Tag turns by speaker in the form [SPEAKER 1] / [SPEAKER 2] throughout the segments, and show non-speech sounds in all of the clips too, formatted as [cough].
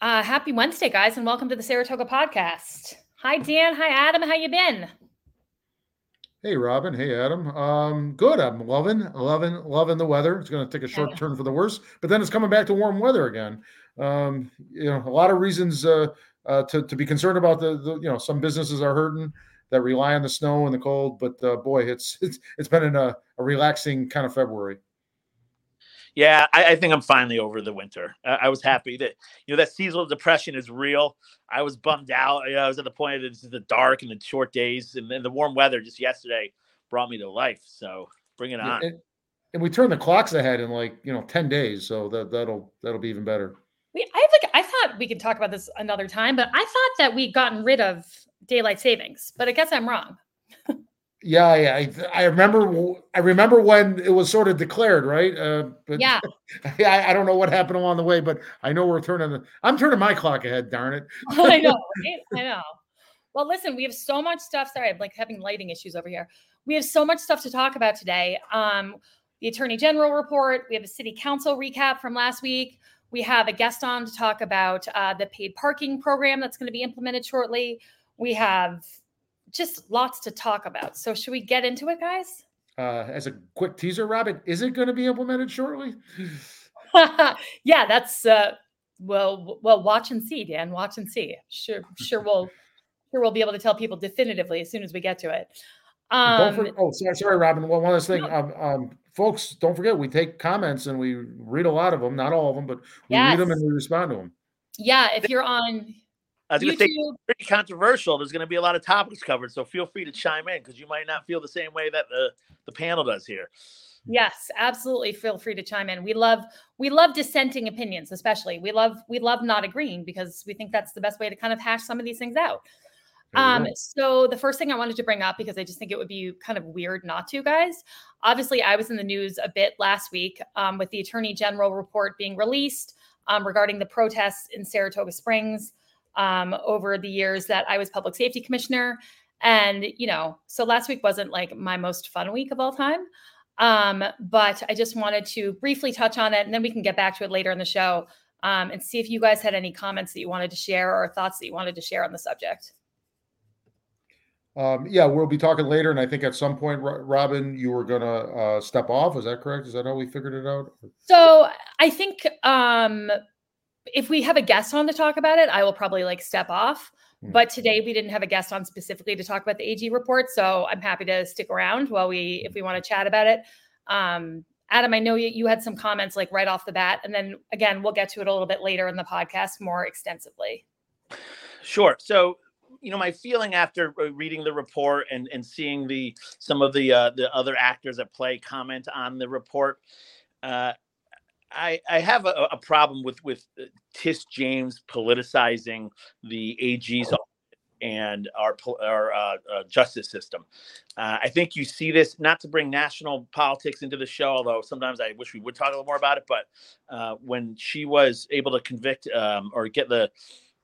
[SPEAKER 1] Uh, happy Wednesday, guys, and welcome to the Saratoga podcast. Hi, Dan. Hi, Adam. How you been?
[SPEAKER 2] Hey, Robin. Hey, Adam. Um, good. I'm loving, loving, loving the weather. It's going to take a short
[SPEAKER 1] Yeah.
[SPEAKER 2] turn for the worse, but then it's coming back to warm weather again. Um, you know, a lot of reasons uh, uh, to to be concerned about the, the. You know, some businesses are hurting that rely on the snow and the cold, but uh, boy, it's it's it's been in a, a relaxing kind of February.
[SPEAKER 3] Yeah, I, I think I'm finally over the winter. I, I was happy that you know that seasonal depression is real. I was bummed out. You know, I was at the point that it's the dark and the short days, and then the warm weather just yesterday brought me to life. So bring it on.
[SPEAKER 2] And, and we turn the clocks ahead in like you know ten days, so that that'll that'll be even better.
[SPEAKER 1] We, I think I thought we could talk about this another time, but I thought that we'd gotten rid of daylight savings, but I guess I'm wrong. [laughs]
[SPEAKER 2] Yeah, yeah, I, I remember. I remember when it was sort of declared, right? Uh, but
[SPEAKER 1] Yeah. [laughs]
[SPEAKER 2] I, I don't know what happened along the way, but I know we're turning. The, I'm turning my clock ahead. Darn it! [laughs]
[SPEAKER 1] I know. [laughs] right? I know. Well, listen, we have so much stuff. Sorry, I'm like having lighting issues over here. We have so much stuff to talk about today. Um, the Attorney General report. We have a City Council recap from last week. We have a guest on to talk about uh, the paid parking program that's going to be implemented shortly. We have just lots to talk about. So, should we get into it, guys?
[SPEAKER 2] Uh, as a quick teaser, Robin, is it going to be implemented shortly? [laughs]
[SPEAKER 1] yeah, that's uh well well watch and see, Dan. Watch and see. Sure, sure we'll [laughs] sure we'll be able to tell people definitively as soon as we get to it. Um
[SPEAKER 2] for, oh, sorry, sorry, Robin. Well, one last thing, um, um, folks, don't forget we take comments and we read a lot of them, not all of them, but we read them and we respond to them.
[SPEAKER 1] yeah, if you're on
[SPEAKER 3] I was going to say pretty controversial. There's going to be a lot of topics covered, so feel free to chime in because you might not feel the same way that the the panel does here.
[SPEAKER 1] yes, absolutely feel free to chime in. We love we love dissenting opinions, especially. We love we love not agreeing because we think that's the best way to kind of hash some of these things out. Um, so the first thing I wanted to bring up because I just think it would be kind of weird not to, guys. Obviously, I was in the news a bit last week um, with the Attorney General report being released um, regarding the protests in Saratoga Springs um, over the years that I was Public Safety Commissioner. And you know, so last week wasn't like my most fun week of all time. Um, but I just wanted to briefly touch on it, and then we can get back to it later in the show um, and see if you guys had any comments that you wanted to share or thoughts that you wanted to share on the subject.
[SPEAKER 2] Um, yeah, we'll be talking later, and I think at some point, Robin, you were gonna uh, step off. Is that correct? Is that how we figured it out?
[SPEAKER 1] So I think um, if we have a guest on to talk about it, I will probably like step off.
[SPEAKER 2] Hmm.
[SPEAKER 1] But today we didn't have a guest on specifically to talk about the AG report, so I'm happy to stick around while we, if we want to chat about it. Um, Adam, I know you, you had some comments like right off the bat, and then again we'll get to it a little bit later in the podcast more extensively.
[SPEAKER 3] Sure. So, you know, my feeling after uh, reading the report and and seeing the some of the uh, the other actors at play comment on the report, uh, I I have a, a problem with with uh, Tish James politicizing the AG's office and our our uh, uh, justice system. Uh, I think you see this not to bring national politics into the show, although sometimes I wish we would talk a little more about it. But uh, when she was able to convict um, or get the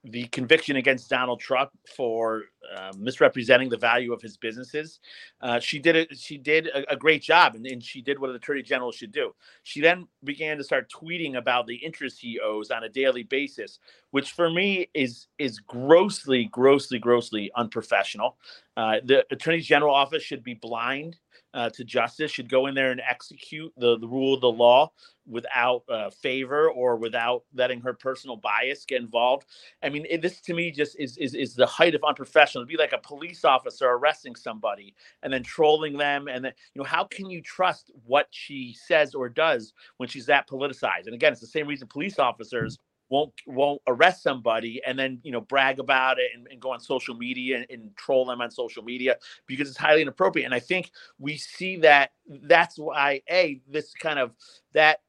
[SPEAKER 3] the conviction against Donald Trump for uh, misrepresenting the value of his businesses. Uh, she did it. She did a, a great job, and, and she did what an attorney general should do. She then began to start tweeting about the interest he owes on a daily basis, which for me is is grossly, grossly, grossly unprofessional. Uh, the attorney general office should be blind uh, to justice. Should go in there and execute the the rule of the law without uh, favor or without letting her personal bias get involved. I mean, it, this to me just is, is is the height of unprofessional. To be like a police officer arresting somebody and then trolling them, and then you know how can you trust what she says or does when she's that politicized? And again, it's the same reason police officers won't won't arrest somebody and then you know brag about it and, and go on social media and, and troll them on social media because it's highly inappropriate. And I think we see that that's why a this kind of that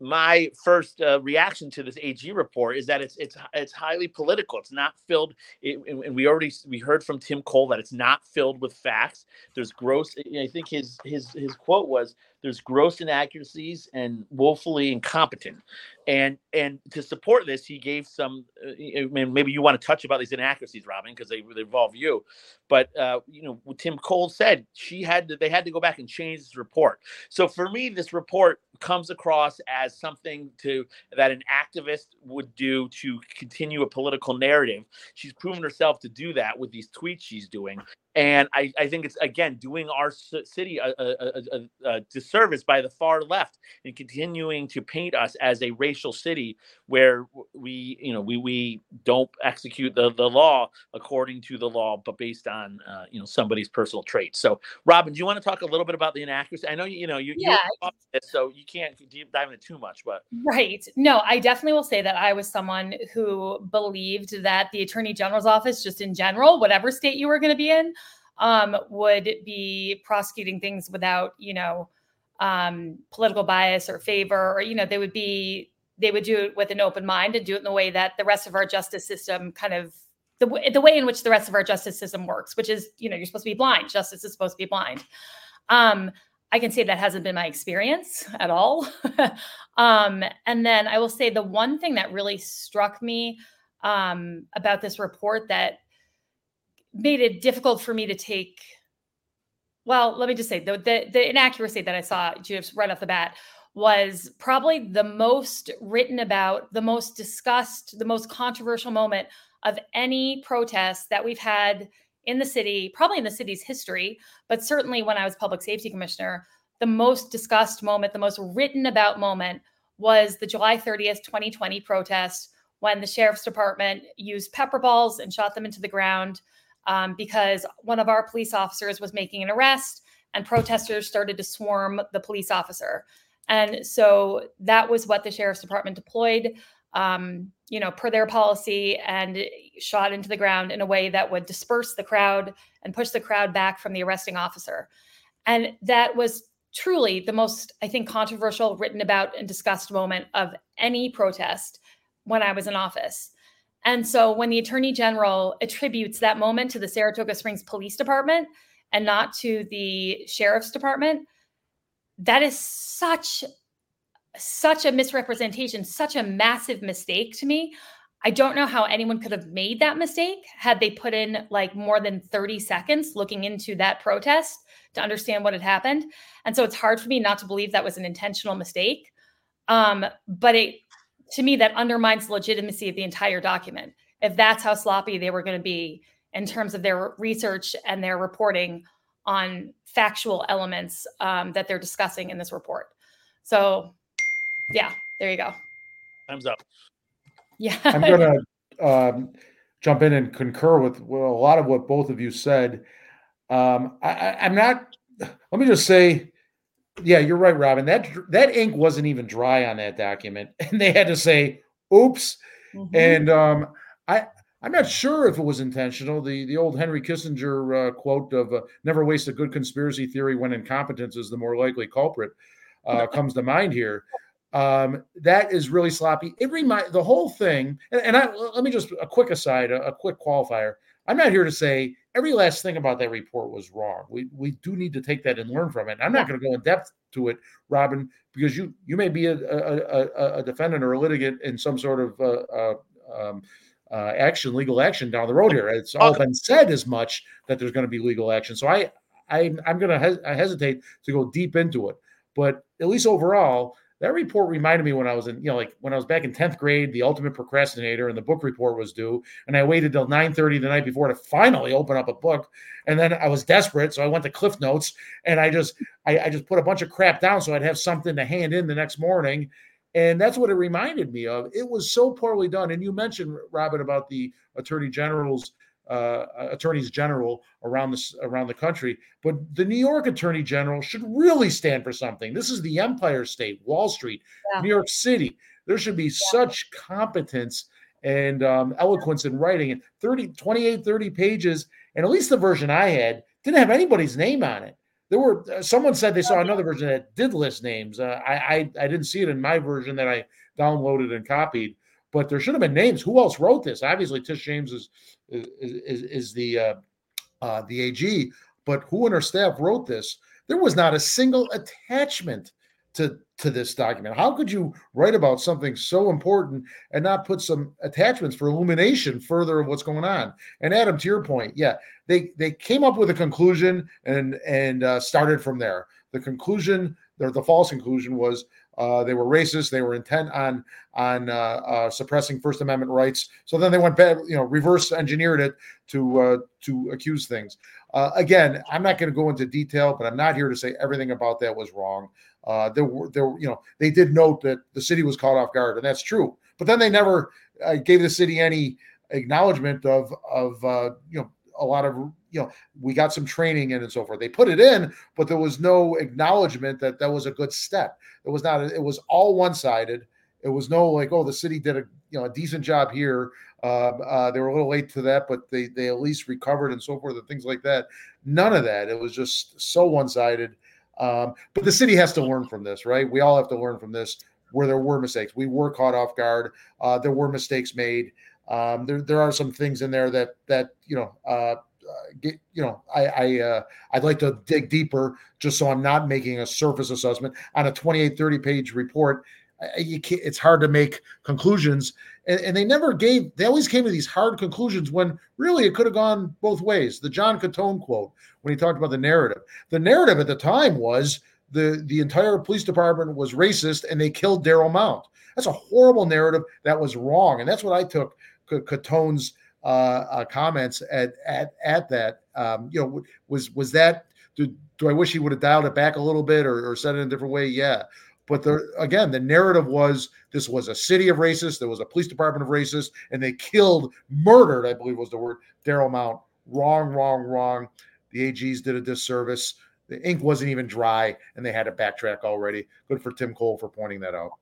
[SPEAKER 3] my first uh, reaction to this AG report is that it's it's it's highly political. It's not filled, it, and and we already we heard from Tim Coll that it's not filled with facts. There's gross. I think his his his quote was there's gross inaccuracies and woefully incompetent. And and to support this, he gave some. Uh, I mean, maybe you want to touch about these inaccuracies, Robin, because they, they involve you. But uh, you know, Tim Coll said she had to. They had to go back and change this report. So for me, this report comes across as something to that an activist would do to continue a political narrative. She's proven herself to do that with these tweets she's doing. And I, I think it's again doing our city a, a, a, a, disservice by the far left and continuing to paint us as a racial city where we, you know, we we don't execute the, the law according to the law, but based on uh, you know somebody's personal traits. So, Robin, do you want to talk a little bit about the inaccuracy? I know you, you know you, yeah. you so you can't deep dive into too much, but
[SPEAKER 1] right. No, I definitely will say that I was someone who believed that the Attorney General's office, just in general, whatever state you were going to be in um, would be prosecuting things without, you know, um, political bias or favor, or you know, they would be they would do it with an open mind and do it in the way that the rest of our justice system kind of the the way in which the rest of our justice system works, which is you know you're supposed to be blind. Justice is supposed to be blind. Um, I can say that hasn't been my experience at all. [laughs] um, and then I will say the one thing that really struck me um, about this report that made it difficult for me to take well let me just say the, the, the inaccuracy that i saw just right off the bat was probably the most written about the most discussed the most controversial moment of any protest that we've had in the city probably in the city's history but certainly when i was public safety commissioner the most discussed moment the most written about moment was the july 30th 2020 protest when the sheriff's department used pepper balls and shot them into the ground um, because one of our police officers was making an arrest and protesters started to swarm the police officer. And so that was what the sheriff's department deployed, um, you know, per their policy and shot into the ground in a way that would disperse the crowd and push the crowd back from the arresting officer. And that was truly the most, I think, controversial, written about, and discussed moment of any protest when I was in office. And so when the attorney general attributes that moment to the Saratoga Springs Police Department and not to the sheriff's department, that is such such a misrepresentation, such a massive mistake to me. I don't know how anyone could have made that mistake had they put in like more than 30 seconds looking into that protest to understand what had happened. And so it's hard for me not to believe that was an intentional mistake. Um, but it to me that undermines the legitimacy of the entire document. If that's how sloppy they were going to be in terms of their research and their reporting on factual elements um, that they're discussing in this report. So yeah there you go.
[SPEAKER 3] Time's up.
[SPEAKER 1] Yeah.
[SPEAKER 2] I'm gonna um, jump in and concur with well, a lot of what both of you said. Um, I, i'm not let me just say yeah, you're right, Robin. That that ink wasn't even dry on that document, [laughs] and they had to say, "Oops." Mm-hmm. And um, I I'm not sure if it was intentional. The the old Henry Kissinger uh, quote of uh, "Never waste a good conspiracy theory when incompetence is the more likely culprit" uh, [laughs] comes to mind here. Um, that is really sloppy. It remind the whole thing. And, and I let me just a quick aside, a, a quick qualifier. I'm not here to say every last thing about that report was wrong. We we do need to take that and learn from it. I'm not going to go in depth to it, Robin, because you you may be a a, a, a defendant or a litigant in some sort of uh, uh, um, uh, action, legal action down the road here. It's all been said as much that there's going to be legal action. So I I I'm going to hes- hesitate to go deep into it, but at least overall that report reminded me when I was in, you know, like when I was back in 10th grade, the ultimate procrastinator, and the book report was due. And I waited till 9:30 the night before to finally open up a book. And then I was desperate. So I went to Cliff Notes and I just I, I just put a bunch of crap down so I'd have something to hand in the next morning. And that's what it reminded me of. It was so poorly done. And you mentioned, Robin, about the attorney general's uh, attorneys general around the around the country. But the New York Attorney General should really stand for something. This is the Empire State, Wall Street, yeah. New York City. There should be yeah. such competence and um, eloquence in writing. And 30, 28, 30 pages, and at least the version I had didn't have anybody's name on it. There were uh, someone said they saw another version that did list names. Uh, I, I I didn't see it in my version that I downloaded and copied but there should have been names. Who else wrote this? Obviously, Tish James is is is, is the uh, uh, the AG, but who in her staff wrote this? There was not a single attachment to to this document. How could you write about something so important and not put some attachments for illumination further of what's going on? And Adam, to your point, yeah, they they came up with a conclusion and and uh, started from there. The conclusion, the, the false conclusion was uh, they were racist. They were intent on on uh, uh, suppressing First Amendment rights. So then they went back, you know, reverse engineered it to uh, to accuse things. Uh, again, I'm not going to go into detail, but I'm not here to say everything about that was wrong. Uh, there were there, you know, they did note that the city was caught off guard, and that's true. But then they never gave the city any acknowledgement of of you know a lot of you know we got some training in and so forth. They put it in but there was no acknowledgement that that was a good step. It was not it was all one-sided. It was no like oh the city did a you know a decent job here. Um, uh, they were a little late to that but they they at least recovered and so forth and things like that. None of that. It was just so one-sided. Um, but the city has to learn from this right? We all have to learn from this where there were mistakes. We were caught off guard. Uh, there were mistakes made. Um, there, there are some things in there that that you know uh, get, you know, I, I uh, I'd like to dig deeper just so I'm not making a surface assessment on a 28, 30 page report. You can't, it's hard to make conclusions, and, and they never gave. They always came to these hard conclusions when really it could have gone both ways. The John Catone quote when he talked about the narrative. The narrative at the time was the the entire police department was racist and they killed Darryl Mount. That's a horrible narrative. That was wrong, and that's what I took Catone's uh, uh, comments at at at that. Um, you know, was was that? Do, do I wish he would have dialed it back a little bit or, or said it in a different way? Yeah. But the again, the narrative was this was a city of racists. There was a police department of racists, and they killed, murdered, I believe was the word, Darryl Mount. Wrong, wrong, wrong. The AGs did a disservice. The ink wasn't even dry, and they had to backtrack already. Good for Tim Coll for pointing that out.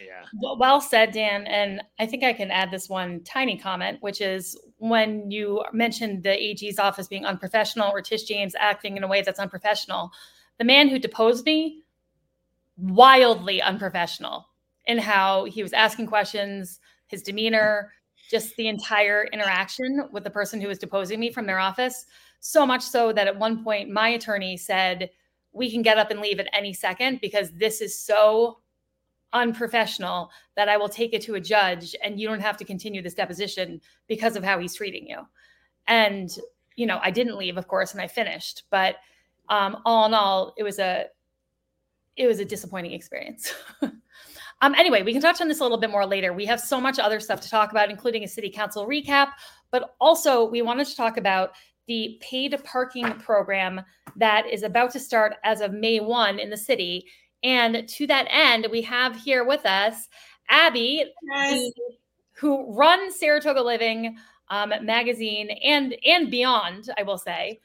[SPEAKER 1] Yeah. Well said, Dan. And I think I can add this one tiny comment, which is when you mentioned the AG's office being unprofessional or Tish James acting in a way that's unprofessional, the man who deposed me, wildly unprofessional in how he was asking questions, his demeanor, just the entire interaction with the person who was deposing me from their office. So much so that at one point, my attorney said, We can get up and leave at any second because this is so unprofessional that I will take it to a judge and you don't have to continue this deposition because of how he's treating you. And, you know, I didn't leave, of course, and I finished. But um, all in all, it was a it was a disappointing experience. [laughs] um, anyway, we can touch on this a little bit more later. We have so much other stuff to talk about, including a city council recap, but also we wanted to talk about the paid parking program that is about to start as of May 1 in the city and to that end, we have here with us Abby, yes. who runs Saratoga Living um, magazine and and beyond, I will say.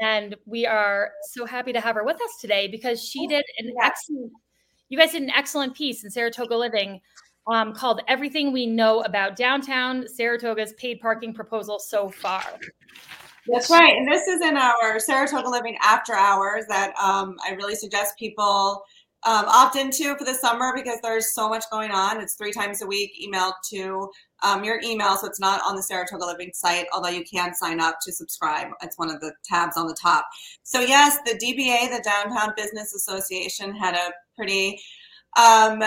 [SPEAKER 1] And we are so happy to have her with us today because she oh, did an excellent. You guys did an excellent piece in Saratoga Living um, called "Everything We Know About Downtown Saratoga's Paid Parking Proposal So Far."
[SPEAKER 4] That's right, and this is in our Saratoga Living After Hours that um, I really suggest people um, opt into for the summer because there's so much going on. It's three times a week, emailed to um, your email, so it's not on the Saratoga Living site, although you can sign up to subscribe. It's one of the tabs on the top. So, yes, the DBA, the Downtown Business Association, had a pretty, um,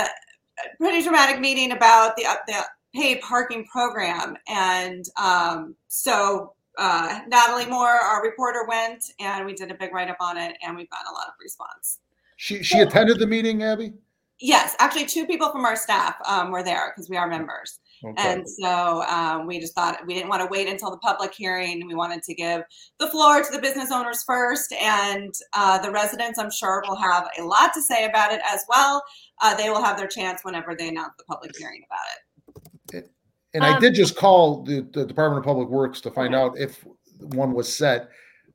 [SPEAKER 4] pretty dramatic meeting about the, the paid parking program. And um, so, uh, Natalie Moore, our reporter, went and we did a big write up on it, and we got a lot of response.
[SPEAKER 2] She she attended the meeting, Abby.
[SPEAKER 4] Yes, actually, two people from our staff um, were there because we are members. Okay. And so um, we just thought we didn't want to wait until the public hearing. We wanted to give the floor to the business owners first, and uh, the residents, I'm sure, will have a lot to say about it as well. Uh, they will have their chance whenever they announce the public hearing about
[SPEAKER 2] it. And um, I did just call the, the, Department of Public Works to find okay. out if one was set.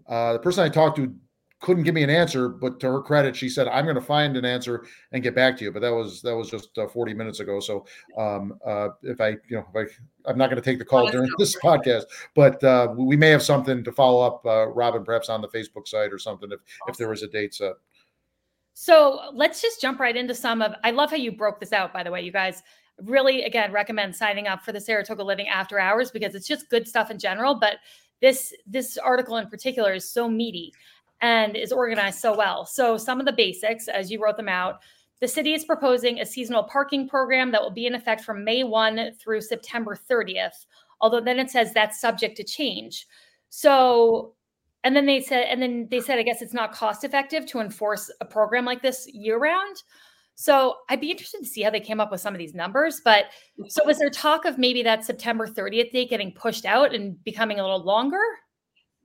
[SPEAKER 2] Uh, the person I talked to couldn't give me an answer, but to her credit, she said, "I'm going to find an answer and get back to you." But that was that was just uh, 40 minutes ago. So um, uh, if I, you know, if I, I'm not going to take the call during this podcast, but uh, we may have something to follow up, uh, Robin, perhaps on the Facebook site or something if if there was a date set.
[SPEAKER 1] So let's just jump right into some of. I love how you broke this out. By the way, you guys really again recommend signing up for the Saratoga Living After Hours because it's just good stuff in general, but this this article in particular is so meaty and is organized so well. So, some of the basics, as you wrote them out, the city is proposing a seasonal parking program that will be in effect from May 1 through September 30th, although then it says that's subject to change. So, and then they said, and then they said, I guess it's not cost effective to enforce a program like this year round. So I'd be interested to see how they came up with some of these numbers. But so was there talk of maybe that September 30th date getting pushed out and becoming a little longer?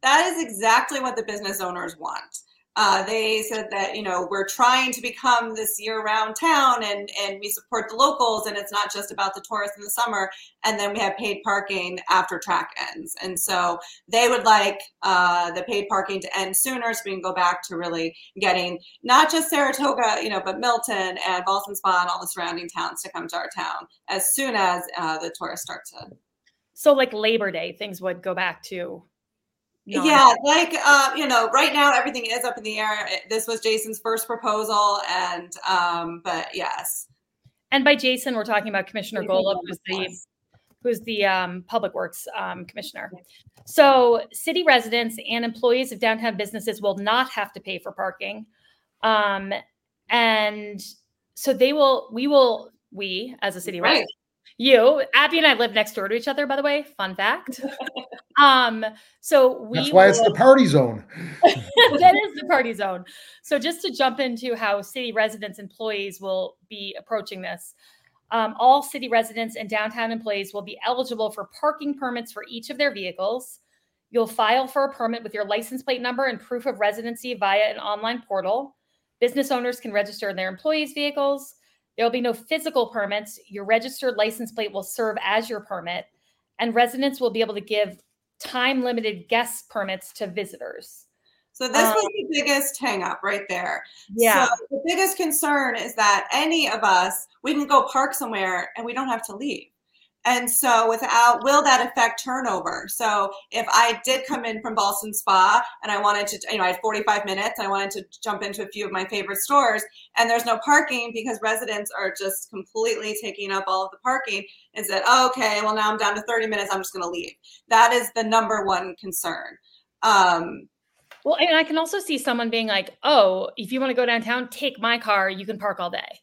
[SPEAKER 4] That is exactly what the business owners want. Uh, they said that you know we're trying to become this year-round town, and and we support the locals, and it's not just about the tourists in the summer. And then we have paid parking after track ends, and so they would like uh, the paid parking to end sooner, so we can go back to really getting not just Saratoga, you know, but Milton and Ballston Spa and all the surrounding towns to come to our town as soon as uh, the tourists start to.
[SPEAKER 1] So, like Labor Day, things would go back to
[SPEAKER 4] yeah, like uh, you know, right now everything is up in the air. This was Jason's first proposal, and um, but yes.
[SPEAKER 1] And by Jason, we're talking about Commissioner Golub, who's the who's the um, Public Works um, Commissioner. So, city residents and employees of downtown businesses will not have to pay for parking, um, and so they will. We will. We as a city right. resident you abby and i live next door to each other by the way fun fact. Um so we
[SPEAKER 2] that's why it's the party zone. [laughs]
[SPEAKER 1] That is the party zone. So just to jump into how city residents employees will be approaching this um, all city residents and downtown employees will be eligible for parking permits for each of their vehicles. You'll file for a permit with your license plate number and proof of residency via an online portal. Business owners can register their employees vehicles there will be no physical permits. Your registered license plate will serve as your permit, and residents will be able to give time limited guest permits to visitors.
[SPEAKER 4] So this um, was the biggest hangup right there.
[SPEAKER 1] Yeah.
[SPEAKER 4] So the biggest concern is that any of us, we can go park somewhere and we don't have to leave. And so, without, will that affect turnover? So, if I did come in from Ballston Spa and I wanted to, you know, I had 45 minutes, I wanted to jump into a few of my favorite stores, and there's no parking because residents are just completely taking up all of the parking, and said, oh, okay, well, now I'm down to 30 minutes, I'm just to leave. That is the number one concern. Um,
[SPEAKER 1] well, and I can also see someone being like, oh, if you want to go downtown, take my car, you can park all day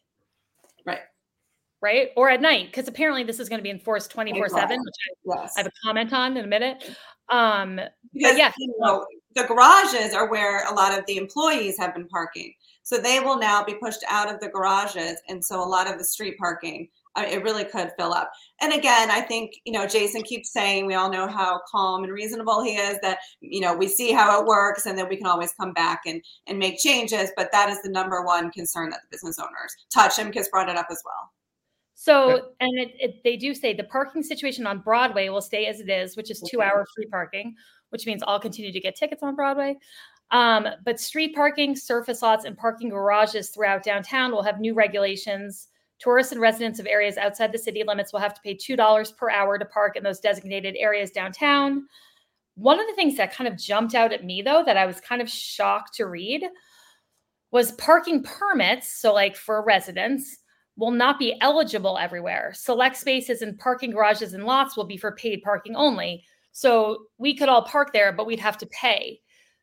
[SPEAKER 1] right? Or at night, because apparently this is going to be enforced 24 7, which I, yes. I, have a comment on in a minute. Um, because, yeah.
[SPEAKER 4] You know, the garages are where a lot of the employees have been parking. So they will now be pushed out of the garages. And so a lot of the street parking, uh, it really could fill up. And again, I think, you know, Jason keeps saying we all know how calm and reasonable he is that, you know, we see how it works and then we can always come back and, and make changes. But that is the number one concern that the business owners touch. Him has brought it up as well.
[SPEAKER 1] So, and it, it, they do say the parking situation on Broadway will stay as it is, which is two hour free parking, which means I'll continue to get tickets on Broadway. Um, but street parking, surface lots, and parking garages throughout downtown will have new regulations. Tourists and residents of areas outside the city limits will have to pay $2 per hour to park in those designated areas downtown. One of the things that kind of jumped out at me, though, that I was kind of shocked to read was parking permits. So, like for residents, will not be eligible everywhere. Select spaces and parking garages and lots will be for paid parking only. So we could all park there, but we'd have to pay.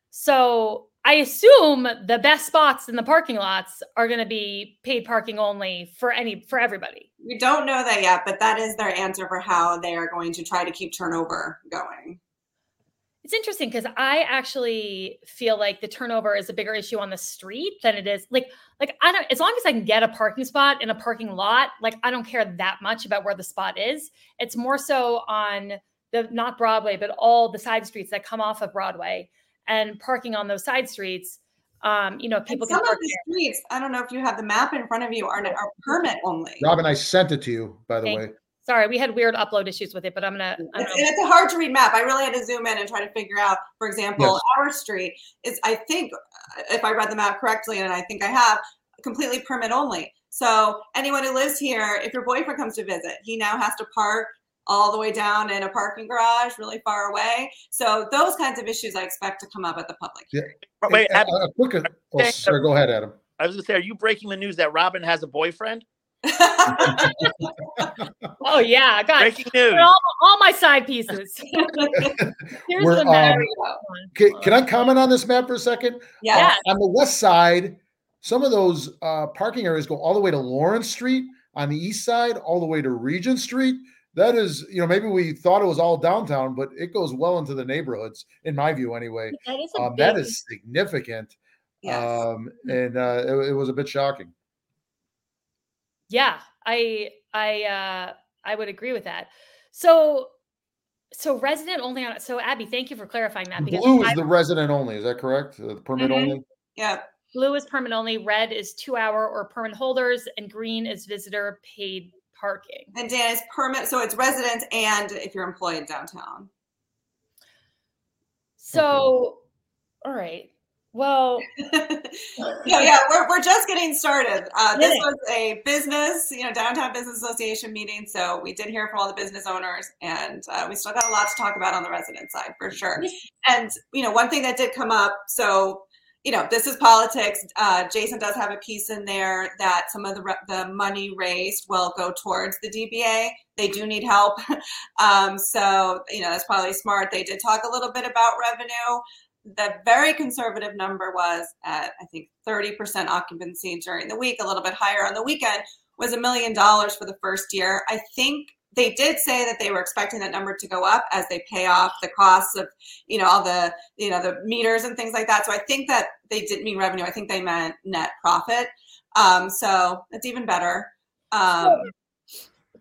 [SPEAKER 1] So I assume the best spots in the parking lots are going to be paid parking only for any for everybody.
[SPEAKER 4] We don't know that yet, but that is their answer for how they are going to try to keep turnover going.
[SPEAKER 1] It's interesting because I actually feel like the turnover is a bigger issue on the street than it is like like I don't as long as I can get a parking spot in a parking lot, like I don't care that much about where the spot is. It's more so on the not Broadway, but all the side streets that come off of Broadway and parking on those side streets. Um, you know, people
[SPEAKER 4] and some of the there. streets. I don't know if you have the map in front of you, are, are permit only.
[SPEAKER 2] Robin, I sent it to you, by the Thank way.
[SPEAKER 1] Sorry, we had weird upload issues with it, but I'm gonna.
[SPEAKER 4] I'm it's, it's a hard to read map. I really had to zoom in and try to figure out. For example, yes. our street is, I think, uh, if I read the map correctly, and I think I have, completely permit only. So anyone who lives here, if your boyfriend comes to visit, he now has to park all the way down in a parking garage, really far away. So those kinds of issues I expect to come up at the public.
[SPEAKER 2] Yeah. Wait, a, a uh, uh, quick. Uh, oh, sorry, go ahead, Adam.
[SPEAKER 3] I was going to say, are you breaking the news that Robin has a boyfriend?
[SPEAKER 1] Oh yeah, God.
[SPEAKER 3] Breaking news.
[SPEAKER 1] All, all my side pieces. [laughs] Here's
[SPEAKER 2] We're,
[SPEAKER 1] the
[SPEAKER 2] um,
[SPEAKER 1] map.
[SPEAKER 2] Can, can I comment on this map for a second?
[SPEAKER 4] Yeah.
[SPEAKER 2] On the west side, some of those uh, parking areas go all the way to Lawrence Street. On the east side, all the way to Regent Street. That is, you know, maybe we thought it was all downtown, but it goes well into the neighborhoods, in my view, anyway.
[SPEAKER 1] That is a
[SPEAKER 2] Um, that
[SPEAKER 1] big-
[SPEAKER 2] is significant,
[SPEAKER 4] Yes.
[SPEAKER 2] um, and uh, it, it was a bit shocking.
[SPEAKER 1] Yeah, I I uh I would agree with that. So so resident only on so Abby, thank you for clarifying that because
[SPEAKER 2] Blue is
[SPEAKER 1] I-
[SPEAKER 2] the resident only. Is that correct? The permit
[SPEAKER 4] Mhm.
[SPEAKER 2] only.
[SPEAKER 4] yeah.
[SPEAKER 1] blue is permit only, red is two hour or permit holders, and green is visitor paid parking.
[SPEAKER 4] And Dan is permit, so it's residents and if you're employed downtown.
[SPEAKER 1] So all right. Well, [laughs]
[SPEAKER 4] yeah, yeah, we're, we're just getting started. Uh, this was a business, you know, downtown business association meeting. So we did hear from all the business owners, and uh, we still got a lot to talk about on the resident side for sure. And you know, one thing that did come up. So you know, this is politics. Uh, Jason does have a piece in there that some of the re- the money raised will go towards the DBA. They do need help, [laughs] um, so you know that's probably smart. They did talk a little bit about revenue the very conservative number was at I think 30% occupancy during the week, a little bit higher on the weekend, was a million dollars for the first year. I think they did say that they were expecting that number to go up as they pay off the costs of, you know, all the, you know, the meters and things like that. So I think that they didn't mean revenue. I think they meant net profit. Um, so it's even better. Um,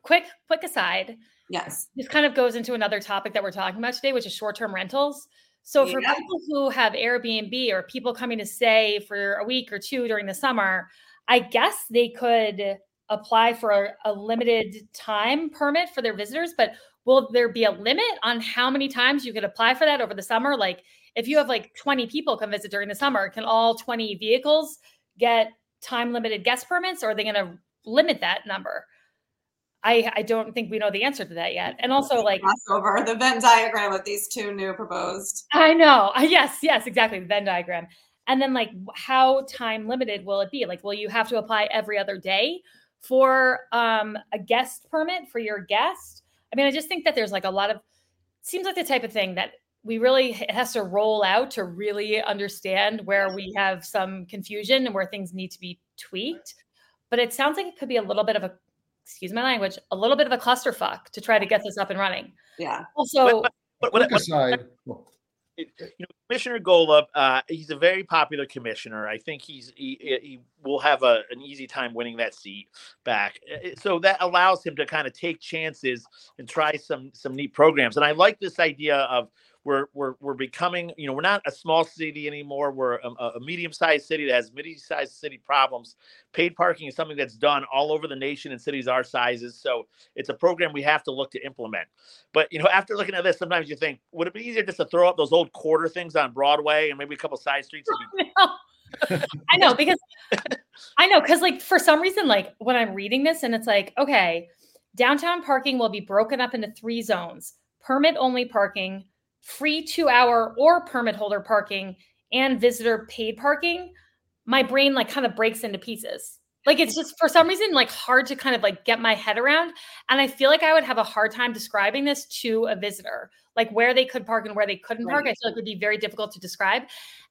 [SPEAKER 1] quick quick aside.
[SPEAKER 4] yes.
[SPEAKER 1] This kind of goes into another topic that we're talking about today, which is short-term rentals. So for
[SPEAKER 4] Yeah.
[SPEAKER 1] people who have Airbnb or people coming to stay for a week or two during the summer, I guess they could apply for a, a limited time permit for their visitors, but will there be a limit on how many times you could apply for that over the summer? Like if you have like 20 people come visit during the summer, can all 20 vehicles get time limited guest permits or are they going to limit that number? I, I don't think we know the answer to that yet. And also like
[SPEAKER 4] Crossover, the Venn diagram of these two new proposed.
[SPEAKER 1] I know. [laughs] Yes, yes, exactly. The Venn diagram. And then, like, how time limited will it be? Like, will you have to apply every other day for um, a guest permit for your guest? I mean, I just think that there's like a lot of, seems like the type of thing that we really, it has to roll out to really understand where we have some confusion and where things need to be tweaked. But it sounds like it could be a little bit of a, excuse my language, a little bit of a clusterfuck to try to get this up and running.
[SPEAKER 4] Yeah.
[SPEAKER 1] Also,
[SPEAKER 3] But what,
[SPEAKER 2] Quick
[SPEAKER 3] what,
[SPEAKER 2] aside.
[SPEAKER 3] you know, Commissioner Golub, uh, he's a very popular commissioner. I think he's he, he will have a, an easy time winning that seat back. So that allows him to kind of take chances and try some some neat programs. And I like this idea of we're we're we're becoming you know we're not a small city anymore. We're a, a medium-sized city that has medium-sized city problems. Paid parking is something that's done all over the nation in cities our sizes. So it's a program we have to look to implement. But you know, after looking at this, sometimes you think, would it be easier just to throw up those old quarter things on Broadway and maybe a couple side streets? [laughs] [laughs]
[SPEAKER 1] I know because I know because like for some reason, like when I'm reading this and it's like, okay, downtown parking will be broken up into three zones: permit only parking, free two hour or permit holder parking, and visitor paid parking. My brain like kind of breaks into pieces. Like it's just for some reason like hard to kind of like get my head around. And I feel like I would have a hard time describing this to a visitor, like where they could park and where they couldn't park. I feel like it would be very difficult to describe.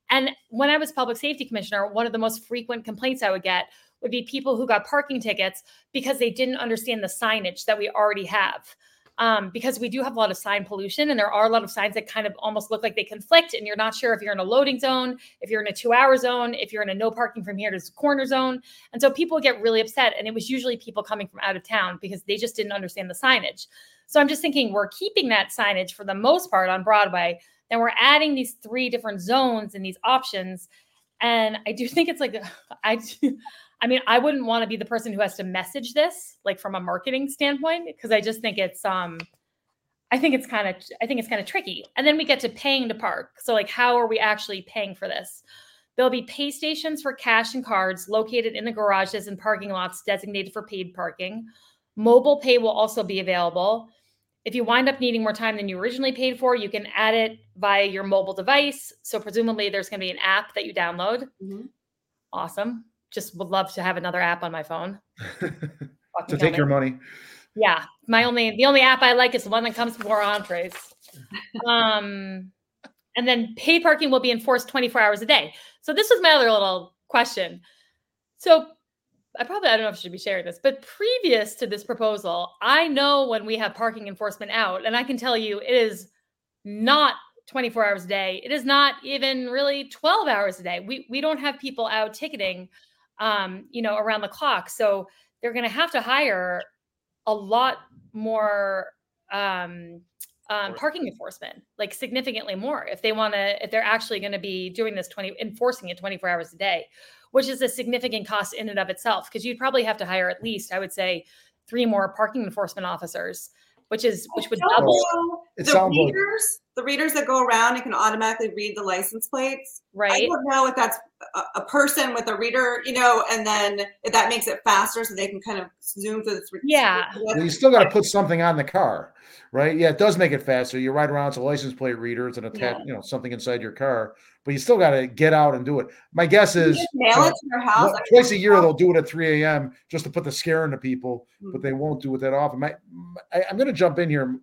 [SPEAKER 1] And when I was public safety commissioner, one of the most frequent complaints I would get would be people who got parking tickets because they didn't understand the signage that we already have. Um, because we do have a lot of sign pollution, and there are a lot of signs that kind of almost look like they conflict, and you're not sure if you're in a loading zone, if you're in a two hour zone, if you're in a no parking from here to corner zone. And so people get really upset. And it was usually people coming from out of town because they just didn't understand the signage. So I'm just thinking we're keeping that signage for the most part on Broadway then we're adding these three different zones and these options and i do [laughs] think it's like i do, i mean i wouldn't want to be the person who has to message this like from a marketing standpoint because i just think it's um i think it's kind of i think it's kind of tricky and then we get to paying to park so like how are we actually paying for this there'll be pay stations for cash and cards located in the garages and parking lots designated for paid parking mobile pay will also be available if you wind up needing more time than you originally paid for, you can add it via your mobile device. So presumably there's going to be an app that you download.
[SPEAKER 4] Mhm.
[SPEAKER 1] Awesome. Just would love to have another app on my phone. [laughs]
[SPEAKER 2] to take your money.
[SPEAKER 1] Yeah, my only the only app I like is the one that comes before entrees. Um, and then paid parking will be enforced 24 hours a day. So this was my other little question. So I probably I don't know if I should be sharing this, but previous to this proposal, I know when we have parking enforcement out, and I can tell you it is not 24 hours a day. It is not even really 12 hours a day. We we don't have people out ticketing um, you know, around the clock. So they're going to have to hire a lot more um, um, parking enforcement, like significantly more, if they want to, if they're actually going to be doing this 20, enforcing it 24 hours a day, which is a significant cost in and of itself. Because you'd probably have to hire at least, I would say, three more parking enforcement officers which is which would double
[SPEAKER 4] it the readers, like... the readers that go around and can automatically read the license plates.
[SPEAKER 1] Right.
[SPEAKER 4] I don't know if that's a, a, person with a reader, you know, and then if that makes it faster so they can kind of zoom through the.
[SPEAKER 1] Yeah.
[SPEAKER 2] Well, you still got to put something on the car, right? Yeah, it does make it faster. You ride around, it's a license plate reader, it's an attach, yeah. you know, something inside your car but you still got to get out and do it. My guess is
[SPEAKER 4] mail it to your house
[SPEAKER 2] twice a year. They'll do it at 3 a.m. just to put the scare into people, mm-hmm. but they won't do it that often. My, my I, I'm going to jump in here.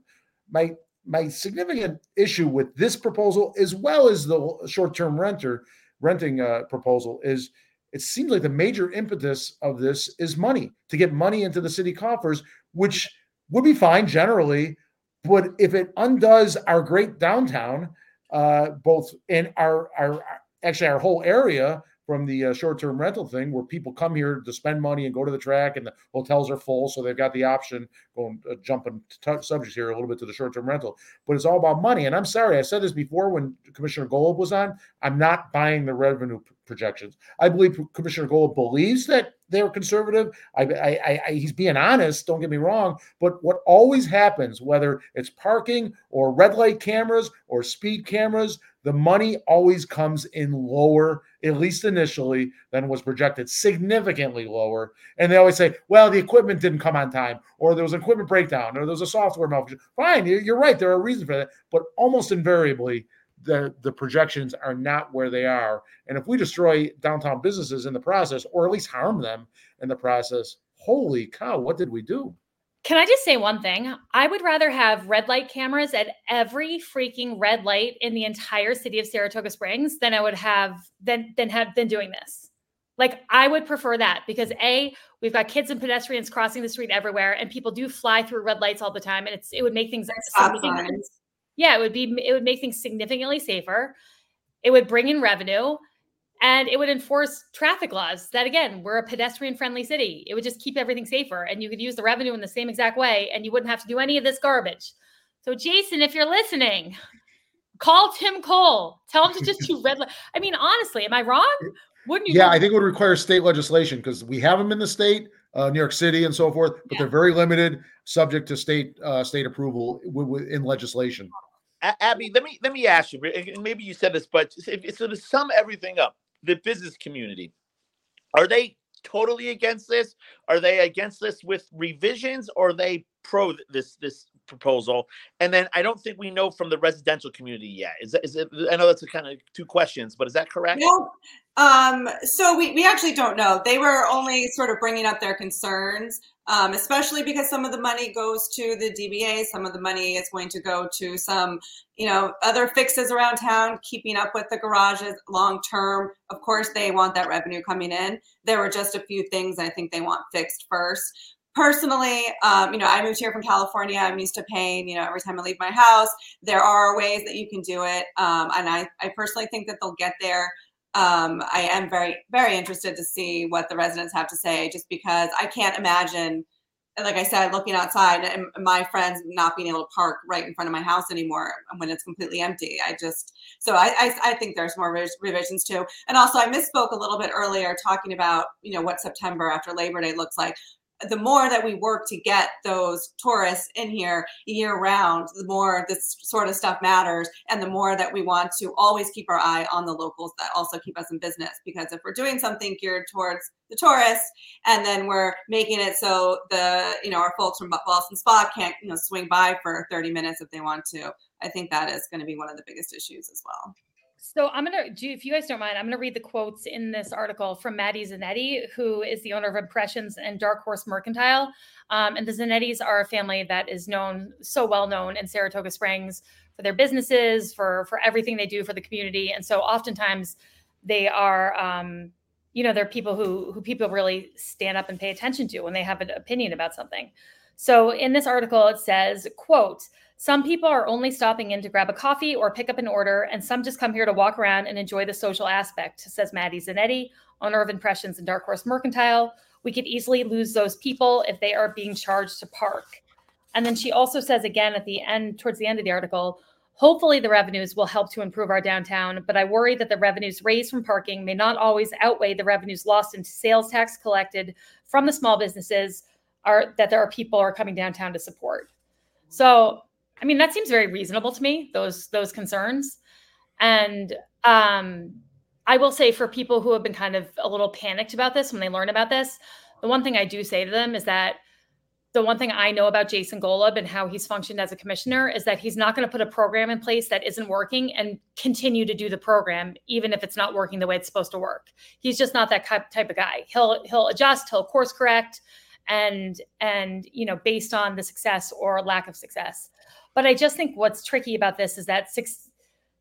[SPEAKER 2] My my significant issue with this proposal, as well as the short-term renter renting uh, proposal, is it seems like the major impetus of this is money to get money into the city coffers, which would be fine generally, but if it undoes our great downtown uh, both in our our actually our whole area from the uh, short-term rental thing where people come here to spend money and go to the track and the hotels are full so they've got the option going uh, jumping t- subjects here a little bit to the short-term rental. But it's all about money and i'm sorry i said this before when commissioner Golub was on i'm not buying the revenue p- projections. I believe commissioner Golub believes that they're conservative I, I, I he's being honest don't get me wrong but what always happens whether it's parking or red light cameras or speed cameras the money always comes in lower, at least initially, than was projected, significantly lower. And they always say, well, the equipment didn't come on time, or there was an equipment breakdown, or there was a software malfunction. Fine, you're right. There are reasons for that. But almost invariably, the, the projections are not where they are. And if we destroy downtown businesses in the process, or at least harm them in the process, holy cow, what did we do?
[SPEAKER 1] Can I just say one thing? I would rather have red light cameras at every freaking red light in the entire city of Saratoga Springs than I would have than than have been doing this. Like I would prefer that because a we've got kids and pedestrians crossing the street everywhere, and people do fly through red lights all the time, and it's it would make things yeah, it would be it would make things significantly safer. It would bring in revenue and it would enforce traffic laws that again we're a pedestrian friendly city. It would just keep everything safer and you could use the revenue in the same exact way and you wouldn't have to do any of this garbage. So jason if you're listening call tim coll. Tell him to just do red light i mean honestly am i wrong? Wouldn't you
[SPEAKER 2] yeah i think it would require state legislation because we have them in the state uh, new york city and so forth but yeah. they're very limited subject to state uh, state approval w- w- in legislation
[SPEAKER 3] Abby, let me let me ask you, maybe you said this, but so to sum everything up, the business community. Are they totally against this? Are they against this with revisions or are they pro this this proposal? And then I don't think we know from the residential community yet. Is that is it I know that's kind of two questions, but is that correct?
[SPEAKER 4] No. Um, so we, we actually don't know. They were only sort of bringing up their concerns um, especially because some of the money goes to the DBA, some of the money is going to go to some, you know, other fixes around town, keeping up with the garages long term. Of course, they want that revenue coming in. There were just a few things I think they want fixed first. Personally, um, you know, I moved here from California. I'm used to paying, you know, every time I leave my house. There are ways that you can do it, um, and I, I personally think that they'll get there um, I am very, very interested to see what the residents have to say, just because I can't imagine, like I said, looking outside and my friends not being able to park right in front of my house anymore when it's completely empty. I just, so I, I, I think there's more revisions too. And also, I misspoke a little bit earlier talking about, you know, what September after Labor Day looks like the more that we work to get those tourists in here year round, the more this sort of stuff matters. And the more that we want to always keep our eye on the locals that also keep us in business. Because if we're doing something geared towards the tourists and then we're making it so the, you know, our folks from Ballston Spa can't, you know, swing by for 30 minutes if they want to, I think that is going to be one of the biggest issues as well.
[SPEAKER 1] So I'm gonna do, if you guys don't mind, I'm gonna read the quotes in this article from Maddie Zanetti, who is the owner of Impressions and Dark Horse Mercantile. Um, and the Zanettis are a family that is known so well known in Saratoga Springs for their businesses, for for everything they do for the community. And so oftentimes they are, um, you know, they're people who who people really stand up and pay attention to when they have an opinion about something. So in this article, it says, "quote." Some people are only stopping in to grab a coffee or pick up an order, and some just come here to walk around and enjoy the social aspect, says Maddie Zanetti, owner of Impressions and Dark Horse Mercantile. We could easily lose those people if they are being charged to park. And then she also says again at the end, towards the end of the article, hopefully the revenues will help to improve our downtown, but I worry that the revenues raised from parking may not always outweigh the revenues lost in sales tax collected from the small businesses are that there are people are coming downtown to support. So I mean, that seems very reasonable to me. Those those concerns, and um, I will say for people who have been kind of a little panicked about this when they learn about this, the one thing I do say to them is that the one thing I know about Jason Golub and how he's functioned as a commissioner is that he's not going to put a program in place that isn't working and continue to do the program even if it's not working the way it's supposed to work. He's just not that type of guy. He'll he'll adjust, he'll course correct, and and you know based on the success or lack of success. But I just think what's tricky about this is that su-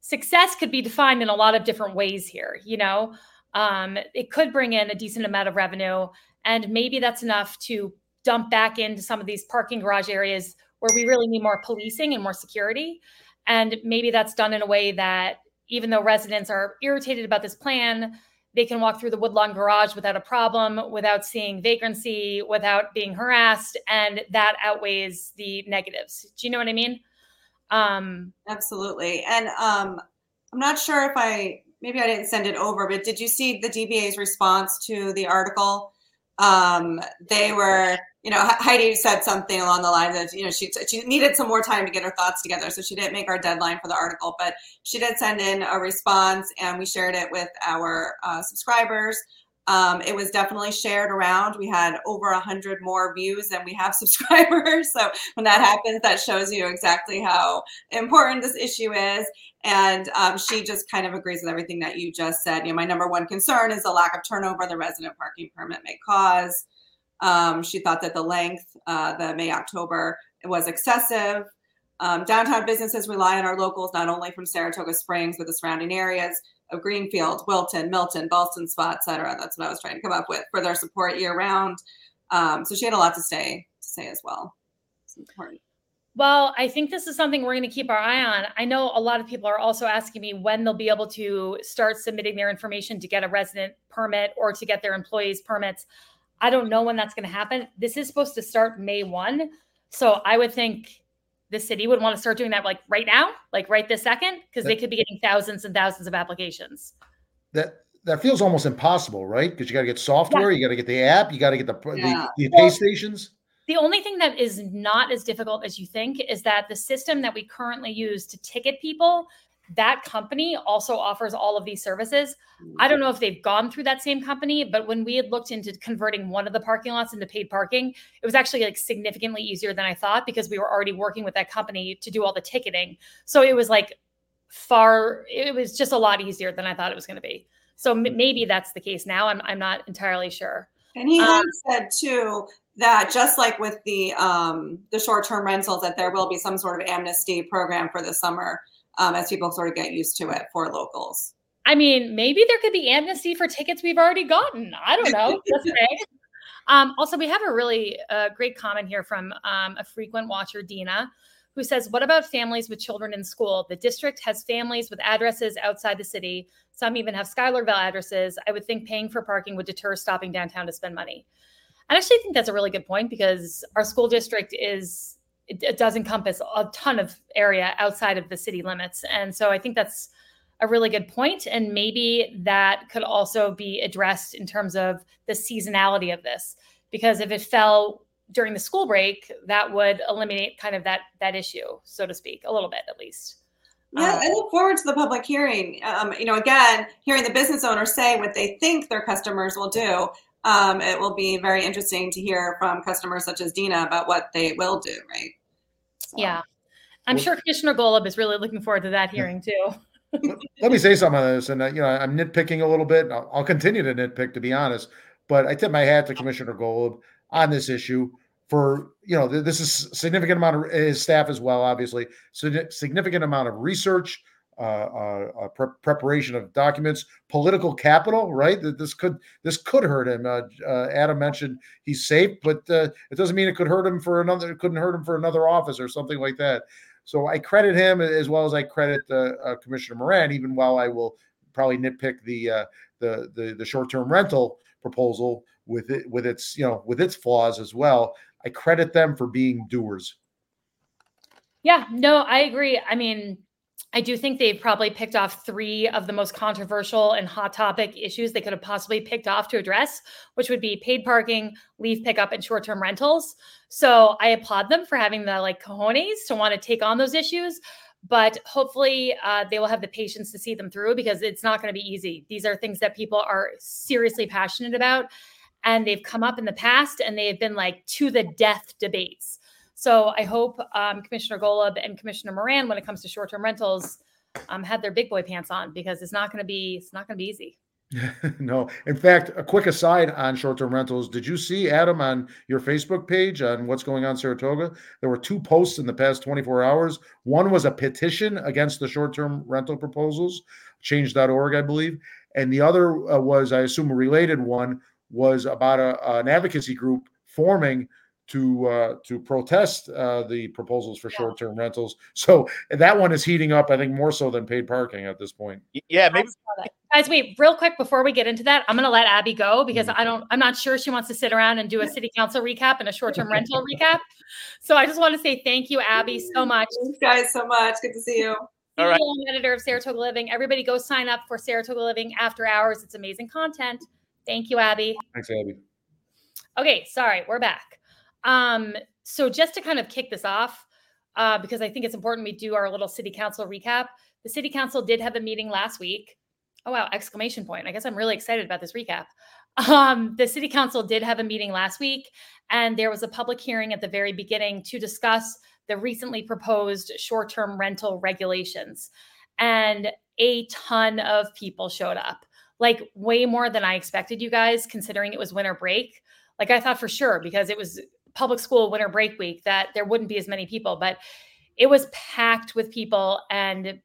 [SPEAKER 1] success could be defined in a lot of different ways here. You know, um, it could bring in a decent amount of revenue, and maybe that's enough to dump back into some of these parking garage areas where we really need more policing and more security. And maybe that's done in a way that even though residents are irritated about this plan, they can walk through the Woodlawn garage without a problem, without seeing vagrancy, without being harassed, and that outweighs the negatives. Do you know what I mean?
[SPEAKER 4] Um, Absolutely. And um, I'm not sure if I maybe I didn't send it over, but did you see the DBA's response to the article? Um, they were you know, Heidi said something along the lines of, you know, she she needed some more time to get her thoughts together, so she didn't make our deadline for the article, but she did send in a response, and we shared it with our uh, subscribers. Um, it was definitely shared around. We had over a hundred more views than we have [laughs] subscribers. So when that happens, that shows you exactly how important this issue is. And um, she just kind of agrees with everything that you just said. You know, my number one concern is the lack of turnover the resident parking permit may cause. Um, she thought that the length, uh, the May October, was excessive. Um, downtown businesses rely on our locals not only from Saratoga Springs but the surrounding areas of Greenfield, Wilton, Milton, Ballston Spa, etc. That's what I was trying to come up with for their support year round. Um, so she had a lot to say to say as well. It's important.
[SPEAKER 1] Well, I think this is something we're going to keep our eye on. I know a lot of people are also asking me when they'll be able to start submitting their information to get a resident permit or to get their employees permits. I don't know when that's going to happen. This is supposed to start May 1. So I would think the city would want to start doing that like right now, like right this second, because they could be getting thousands and thousands of applications.
[SPEAKER 2] That that feels almost impossible, right? Because you got to get software, yeah. you got to get the app, you got to get the, yeah. the, the pay stations.
[SPEAKER 1] The only thing that is not as difficult as you think is that the system that we currently use to ticket people that company also offers all of these services. I don't know if they've gone through that same company, but when we had looked into converting one of the parking lots into paid parking, it was actually like significantly easier than I thought because we were already working with that company to do all the ticketing. So it was like far, it was just a lot easier than I thought it was going to be. So m- maybe that's the case now. I'm, I'm not entirely sure.
[SPEAKER 4] And he um, said too that just like with the um, the short term rentals, that there will be some sort of amnesty program for the summer um, as people sort of get used to it for locals.
[SPEAKER 1] I mean, maybe there could be amnesty for tickets we've already gotten. I don't know. [laughs] um, also, we have a really uh, great comment here from um, a frequent watcher, Dina, who says, What about families with children in school? The district has families with addresses outside the city. Some even have Schuylerville addresses. I would think paying for parking would deter stopping downtown to spend money. I actually think that's a really good point because our school district is it, it does encompass a ton of area outside of the city limits. And so I think that's a really good point and maybe that could also be addressed in terms of the seasonality of this. Because if it fell during the school break that would eliminate kind of that that issue so to speak a little bit at least.
[SPEAKER 4] Yeah um, i look forward to the public hearing. Um, you know again hearing the business owners say what they think their customers will do um, it will be very interesting to hear from customers such as Dina about what they will do, right?
[SPEAKER 1] So. Yeah. I'm well, sure Commissioner Golub is really looking forward to that hearing too. [laughs]
[SPEAKER 2] Let me say something on this, and uh, you know I'm nitpicking a little bit. I'll, I'll, continue to nitpick, to be honest. But I tip my hat to Commissioner Golub on this issue for you know this is significant amount of his staff as well, obviously. So significant amount of research, uh, uh, uh, pre- preparation of documents, political capital. Right, that this could this could hurt him. Uh, uh, Adam mentioned he's safe, but uh, it doesn't mean it could hurt him for another. It couldn't hurt him for another office or something like that. So I credit him as well as I credit Commissioner Moran, even while I will probably nitpick the the the, the short term rental proposal with it with its you know with its flaws as well. I credit them for being doers.
[SPEAKER 1] Yeah, no, I agree. I mean, I do think they've probably picked off three of the most controversial and hot topic issues they could have possibly picked off to address, which would be paid parking, leave pickup, and short term rentals. So I applaud them for having the like cojones to want to take on those issues. But hopefully, uh, they will have the patience to see them through because it's not going to be easy. These are things that people are seriously passionate about and they've come up in the past and they have been like to the death debates. So I hope um, Commissioner Golub and Commissioner Moran, when it comes to short-term rentals, um, had their big boy pants on because it's not going to be it's not going to be easy. [laughs]
[SPEAKER 2] no. In fact, a quick aside on short-term rentals. Did you see Adam on your Facebook page on what's going on Saratoga? There were two posts in the past 24 hours. One was a petition against the short-term rental proposals, change.org, I believe, and the other uh, was, I assume, a related one was about a, an advocacy group forming to uh, to protest uh, the proposals for yeah. short-term rentals. So that one is heating up, I think, more so than paid parking at this point.
[SPEAKER 3] Yeah, maybe.
[SPEAKER 1] Guys, wait, real quick before we get into that, I'm going to let Abby go because mm-hmm. I don't. I'm not sure she wants to sit around and do a [laughs] city council recap and a short-term rental recap. So I just want to say thank you, Abby, so much.
[SPEAKER 4] Thanks, guys, so much. Good to see you.
[SPEAKER 1] All right. Editor of Saratoga Living. Everybody, go sign up for Saratoga Living after hours. It's amazing content. Thank you, Abby.
[SPEAKER 2] Thanks, Abby.
[SPEAKER 1] Okay, sorry, we're back. Um, so just to kind of kick this off, uh, because I think it's important we do our little city council recap. The city council did have a meeting last week. Oh wow, exclamation point. I guess I'm really excited about this recap. [laughs] Um, the city council did have a meeting last week, and there was a public hearing at the very beginning to discuss the recently proposed short term rental regulations. And a ton of people showed up like way more than I expected, you guys, considering it was winter break. Like I thought for sure, because it was public school winter break week, that there wouldn't be as many people, but it was packed with people and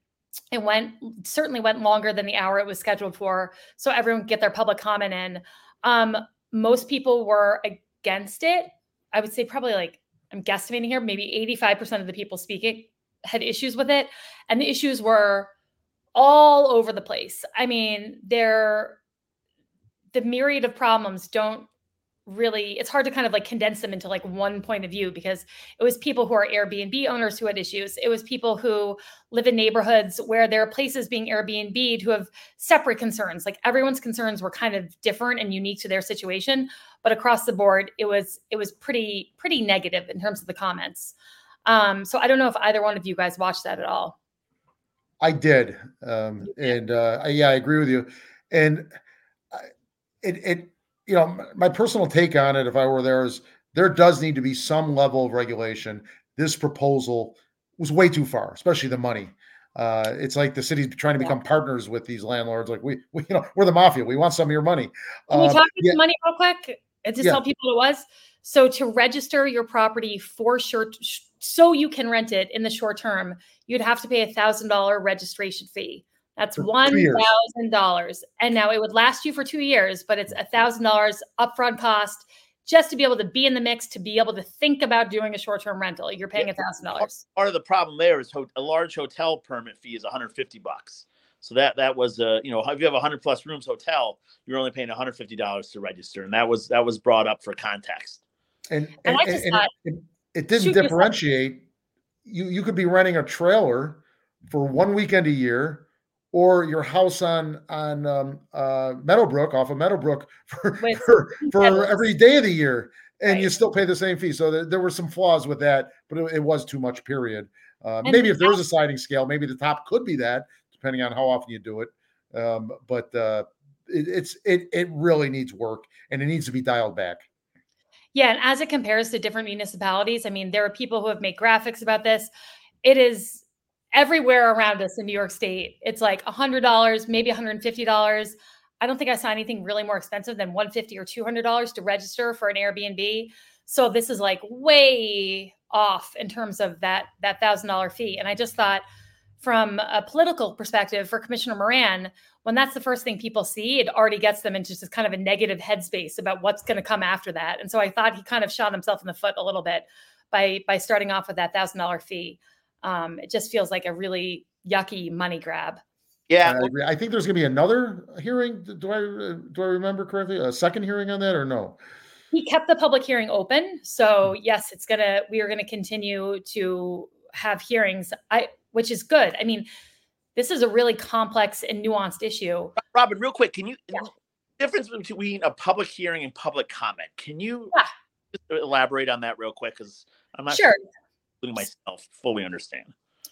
[SPEAKER 1] it went certainly went longer than the hour it was scheduled for. So everyone get their public comment in. Um, most people were against it. I would say probably like I'm guesstimating here, maybe 85% of the people speaking had issues with it. And the issues were all over the place. I mean, they're the myriad of problems don't really it's hard to kind of like condense them into like one point of view because it was people who are Airbnb owners who had issues. It was people who live in neighborhoods where there are places being Airbnb'd who have separate concerns. Like everyone's concerns were kind of different and unique to their situation, but across the board it was it was pretty pretty negative in terms of the comments. Um so I don't know if either one of you guys watched that at all.
[SPEAKER 2] I did, um, and uh, yeah, I agree with you. And it, it, you know, my personal take on it, if I were there, is there does need to be some level of regulation. This proposal was way too far, especially the money. Uh, it's like the city's trying to become yeah. partners with these landlords. Like we, we, you know, we're the mafia. We want some of your money.
[SPEAKER 1] Can we um, talk yeah. money real quick and just yeah. tell people it was? So to register your property for short, so you can rent it in the short term, you'd have to pay a thousand dollar registration fee. That's one thousand dollars, and now it would last you for two years, but it's a thousand dollars upfront cost just to be able to be in the mix, to be able to think about doing a short term rental. You're paying a thousand dollars.
[SPEAKER 3] Part of the problem there is ho- a large hotel permit fee is 150 bucks. So that that was a you know if you have a hundred plus rooms hotel, you're only paying 150 dollars to register, and that was that was brought up for context.
[SPEAKER 2] And and, and, and, thought, it, it, didn't differentiate. You you could be renting a trailer for one weekend a year, or your house on on um, uh, Meadowbrook off of Meadowbrook [laughs] for for, for every day of the year, and right. you still pay the same fee. So there, there were some flaws with that, but it, it was too much. Period. Uh, maybe if there was a sliding scale, maybe the top could be that, depending on how often you do it. Um, but uh, it, it's it it really needs work, and it needs to be dialed back.
[SPEAKER 1] Yeah, and as it compares to different municipalities, I mean, there are people who have made graphics about this. It is everywhere around us in New York State, it's like $100, maybe $150. I don't think I saw anything really more expensive than 150 or $200 to register for an Airbnb. So this is like way off in terms of that that $1000 fee. And I just thought from a political perspective for Commissioner Moran, when that's the first thing people see, it already gets them into just kind of a negative headspace about what's going to come after that. And so I thought he kind of shot himself in the foot a little bit by by starting off with that thousand dollar fee. Um, it just feels like a really yucky money grab.
[SPEAKER 2] Yeah, I, agree. I think there's going to be another hearing. Do I do I remember correctly? A second hearing on that, or no?
[SPEAKER 1] He kept the public hearing open, so yes, it's gonna. We are going to continue to have hearings. I, which is good. I mean, this is a really complex and nuanced issue.
[SPEAKER 3] Robin, real quick, can you yeah. difference between a public hearing and public comment? Can you yeah. elaborate on that real quick? Because I'm not
[SPEAKER 1] sure,
[SPEAKER 3] including myself, fully understand.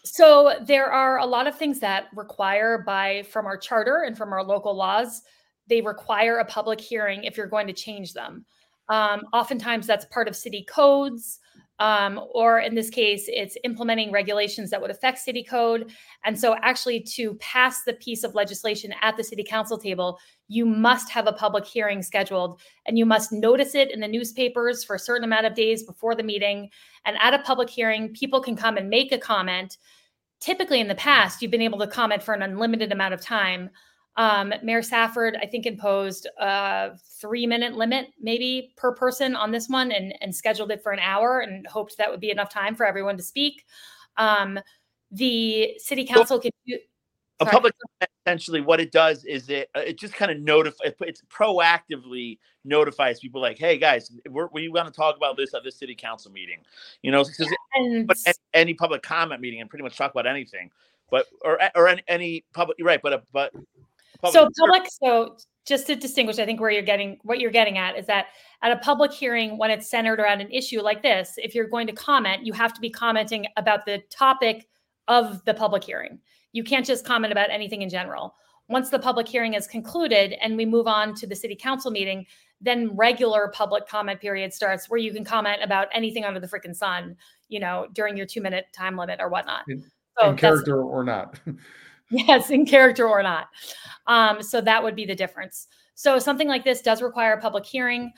[SPEAKER 1] So there are a lot of things that require by from our charter and from our local laws. They require a public hearing if you're going to change them. Um, oftentimes, that's part of city codes um, or in this case, it's implementing regulations that would affect city code. And so, actually, to pass the piece of legislation at the city council table, you must have a public hearing scheduled and you must notice it in the newspapers for a certain amount of days before the meeting. And at a public hearing, people can come and make a comment. Typically, in the past, you've been able to comment for an unlimited amount of time. Um, Mayor Safford, I think, imposed a three minute limit maybe per person on this one and, and scheduled it for an hour and hoped that would be enough time for everyone to speak. Um, the city council could do.
[SPEAKER 3] A public essentially what it does is it uh, it just kind of notify it's proactively notifies people like hey guys we're, we want to talk about this at this city council meeting you know yeah, and, but any public comment meeting and pretty much talk about anything but or or any, any public right but but
[SPEAKER 1] Public so public, so just to distinguish, I think where you're getting what you're getting at is that at a public hearing, when it's centered around an issue like this, if you're going to comment, you have to be commenting about the topic of the public hearing. You can't just comment about anything in general. Once the public hearing is concluded and we move on to the city council meeting, then regular public comment period starts where you can comment about anything under the freaking sun, you know, during your two minute time limit or whatnot.
[SPEAKER 2] In, so in character or not. [laughs]
[SPEAKER 1] yes, in character or not. Um, so that would be the difference. So something like this does require a public hearing.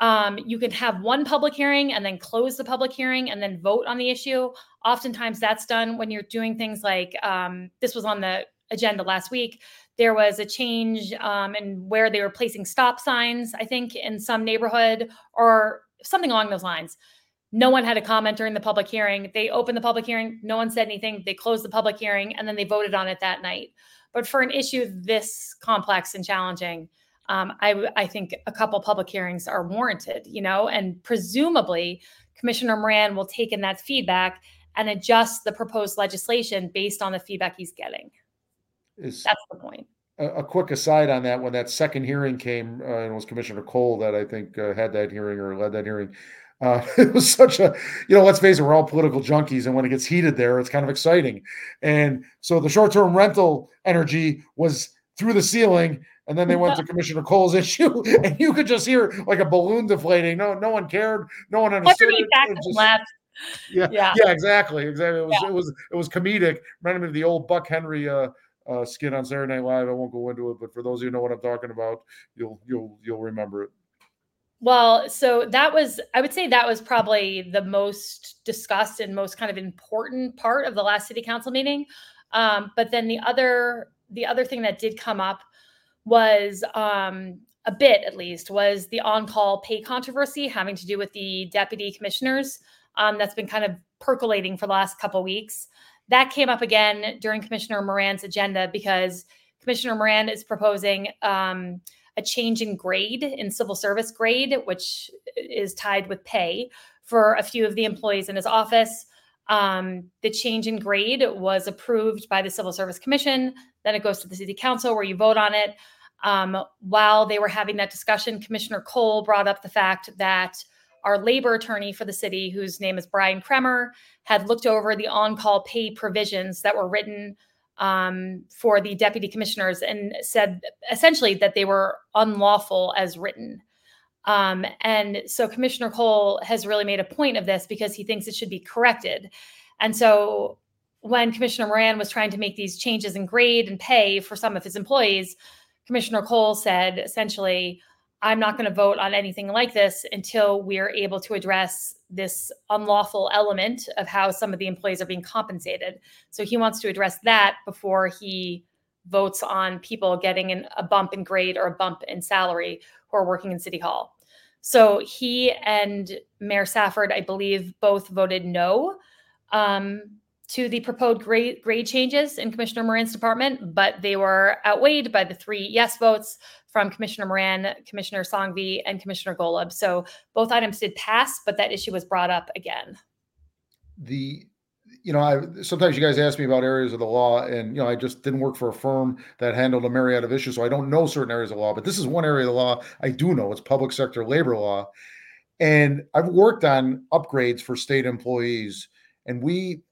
[SPEAKER 1] Um, you can have one public hearing and then close the public hearing and then vote on the issue. Oftentimes that's done when you're doing things like um, this was on the agenda last week. There was a change um, in where they were placing stop signs, I think, in some neighborhood or something along those lines. No one had a comment during the public hearing. They opened the public hearing. No one said anything. They closed the public hearing and then they voted on it that night. But for an issue this complex and challenging, um, I, I think a couple public hearings are warranted, you know, and presumably Commissioner Moran will take in that feedback and adjust the proposed legislation based on the feedback he's getting. Is, That's the point.
[SPEAKER 2] A, a, quick aside on that: when that second hearing came, uh, and it was Commissioner Coll that I think uh, had that hearing or led that hearing. Uh, [laughs] it was such a, you know, let's face it, we're all political junkies, and when it gets heated there, it's kind of exciting. And so the short-term rental energy was through the ceiling, and then they went to [laughs] Commissioner Coll's [laughs] issue, and you could just hear like a balloon deflating. No, no one cared. No one understood. Everybody
[SPEAKER 1] back left.
[SPEAKER 2] Yeah, yeah, yeah, exactly, exactly. It was, yeah. it was, it was comedic. Reminded me of the old Buck Henry uh, uh, skit on Saturday Night Live. I won't go into it, but for those of you who know what I'm talking about, you'll, you'll, you'll remember it.
[SPEAKER 1] Well, so that was, I would say that was probably the most discussed and most kind of important part of the last city council meeting. Um, but then the other, the other thing that did come up was um, a bit, at least, was the on-call pay controversy having to do with the deputy commissioners. Um, that's been kind of percolating for the last couple weeks. That came up again during Commissioner Moran's agenda because Commissioner Moran is proposing um, a change in grade in civil service grade, which is tied with pay for a few of the employees in his office. Um, the change in grade was approved by the Civil Service Commission. Then it goes to the City Council where you vote on it. Um, while they were having that discussion, Commissioner Coll brought up the fact that our labor attorney for the city, whose name is Brian Kremer, had looked over the on call pay provisions that were written um, for the deputy commissioners and said essentially that they were unlawful as written. Um, and so Commissioner Coll has really made a point of this because he thinks it should be corrected. And so when Commissioner Moran was trying to make these changes in grade and pay for some of his employees, Commissioner Coll said essentially, I'm not going to vote on anything like this until we're able to address this unlawful element of how some of the employees are being compensated. So he wants to address that before he votes on people getting an, a bump in grade or a bump in salary who are working in City Hall. So he and Mayor Safford, I believe, both voted no um, to the proposed grade, grade changes in Commissioner Moran's department, but they were outweighed by the three yes votes from Commissioner Moran, Commissioner Sanghvi, and Commissioner Golub. So both items did pass, but that issue was brought up again.
[SPEAKER 2] The you know, I sometimes you guys ask me about areas of the law, and you know, I just didn't work for a firm that handled a myriad of issues, so I don't know certain areas of law. But this is one area of the law I do know. It's public sector labor law, and I've worked on upgrades for state employees, and we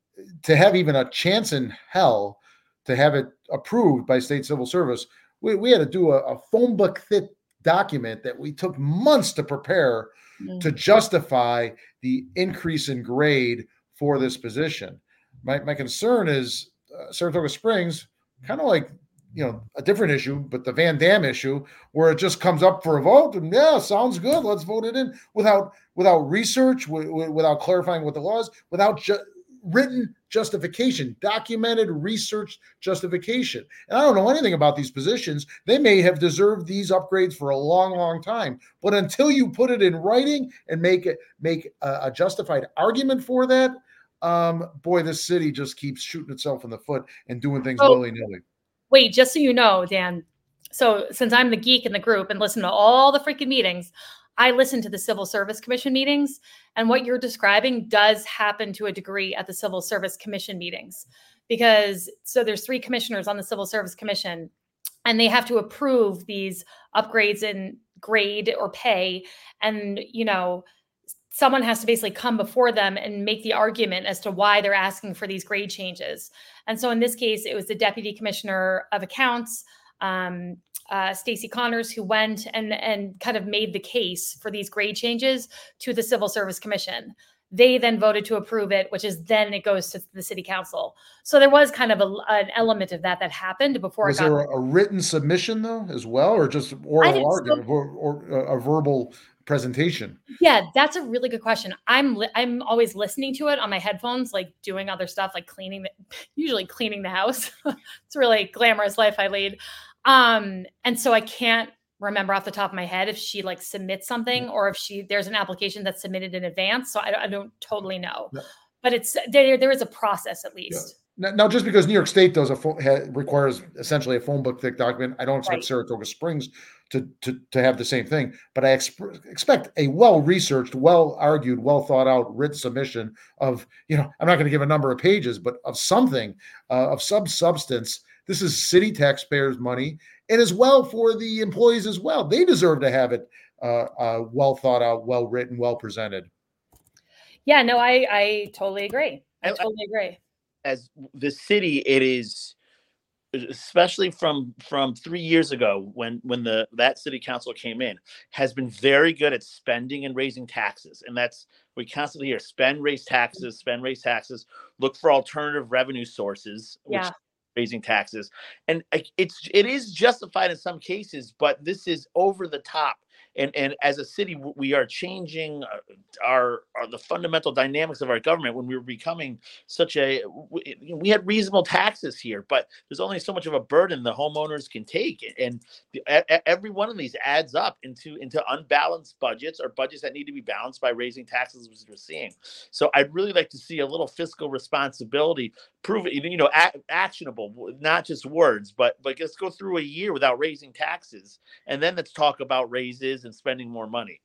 [SPEAKER 2] to have even a chance in hell to have it approved by state civil service, we, we had to do a, a phone book thick document that we took months to prepare mm-hmm. to justify the increase in grade for this position. My, my concern is uh, Saratoga Springs, kind of like you know a different issue, but the Van Dam issue, where it just comes up for a vote, and yeah, sounds good, let's vote it in without without research, w- w- without clarifying what the laws, without ju- written justification, documented research justification. And I don't know anything about these positions. They may have deserved these upgrades for a long, long time. But until you put it in writing and make it make a, a justified argument for that, um, boy, this city just keeps shooting itself in the foot and doing things oh, willy nilly.
[SPEAKER 1] Wait, just so you know, Dan. So since I'm the geek in the group and listen to all the freaking meetings, I listen to the Civil Service Commission meetings, and what you're describing does happen to a degree at the Civil Service Commission meetings. Because so there's three commissioners on the Civil Service Commission, and they have to approve these upgrades in grade or pay. And, you know, someone has to basically come before them and make the argument as to why they're asking for these grade changes. And so in this case, it was the deputy commissioner of accounts, um, uh, Stacy Connors, who went and and kind of made the case for these grade changes to the Civil Service Commission. They then voted to approve it, which is then it goes to the city council. So there was kind of a, an element of that that happened before.
[SPEAKER 2] Was there a, written submission though, as well, or just oral argument or, or a verbal presentation?
[SPEAKER 1] Yeah, that's a really good question. I'm li- I'm always listening to it on my headphones, like doing other stuff, like cleaning, the, [laughs] usually cleaning the house. [laughs] it's a really glamorous life I lead. Um, and so I can't remember off the top of my head if she like submits something mm. or if she there's an application that's submitted in advance. So I, I don't totally know, yeah. but it's there. There is a process at least.
[SPEAKER 2] Yeah. Now, now, just because New York State does a phone, ha, requires essentially a phone book thick document, I don't expect right. Saratoga Springs to, to to have the same thing. But I exp- expect a well researched, well argued, well thought out written submission of you know I'm not going to give a number of pages, but of something uh, of some substance this is city taxpayers' money, and as well for the employees as well. They deserve to have it uh, uh, well thought out, well written, well presented.
[SPEAKER 1] Yeah, no, I I totally agree. I totally agree.
[SPEAKER 3] As the city, it is especially from from three years ago when when the that city council came in has been very good at spending and raising taxes. And that's we constantly hear spend raise taxes spend raise taxes look for alternative revenue sources
[SPEAKER 1] yeah.
[SPEAKER 3] raising taxes. And it's it is justified in some cases but this is over the top and and as a city we are changing uh, our, our the fundamental dynamics of our government when we were becoming such a we, we had reasonable taxes here but there's only so much of a burden the homeowners can take and the, every one of these adds up into into unbalanced budgets or budgets that need to be balanced by raising taxes which we're seeing. So i'd really like to see a little fiscal responsibility prove it you know a- actionable not just words but but let's go through a year without raising taxes and then let's talk about raises and spending more money.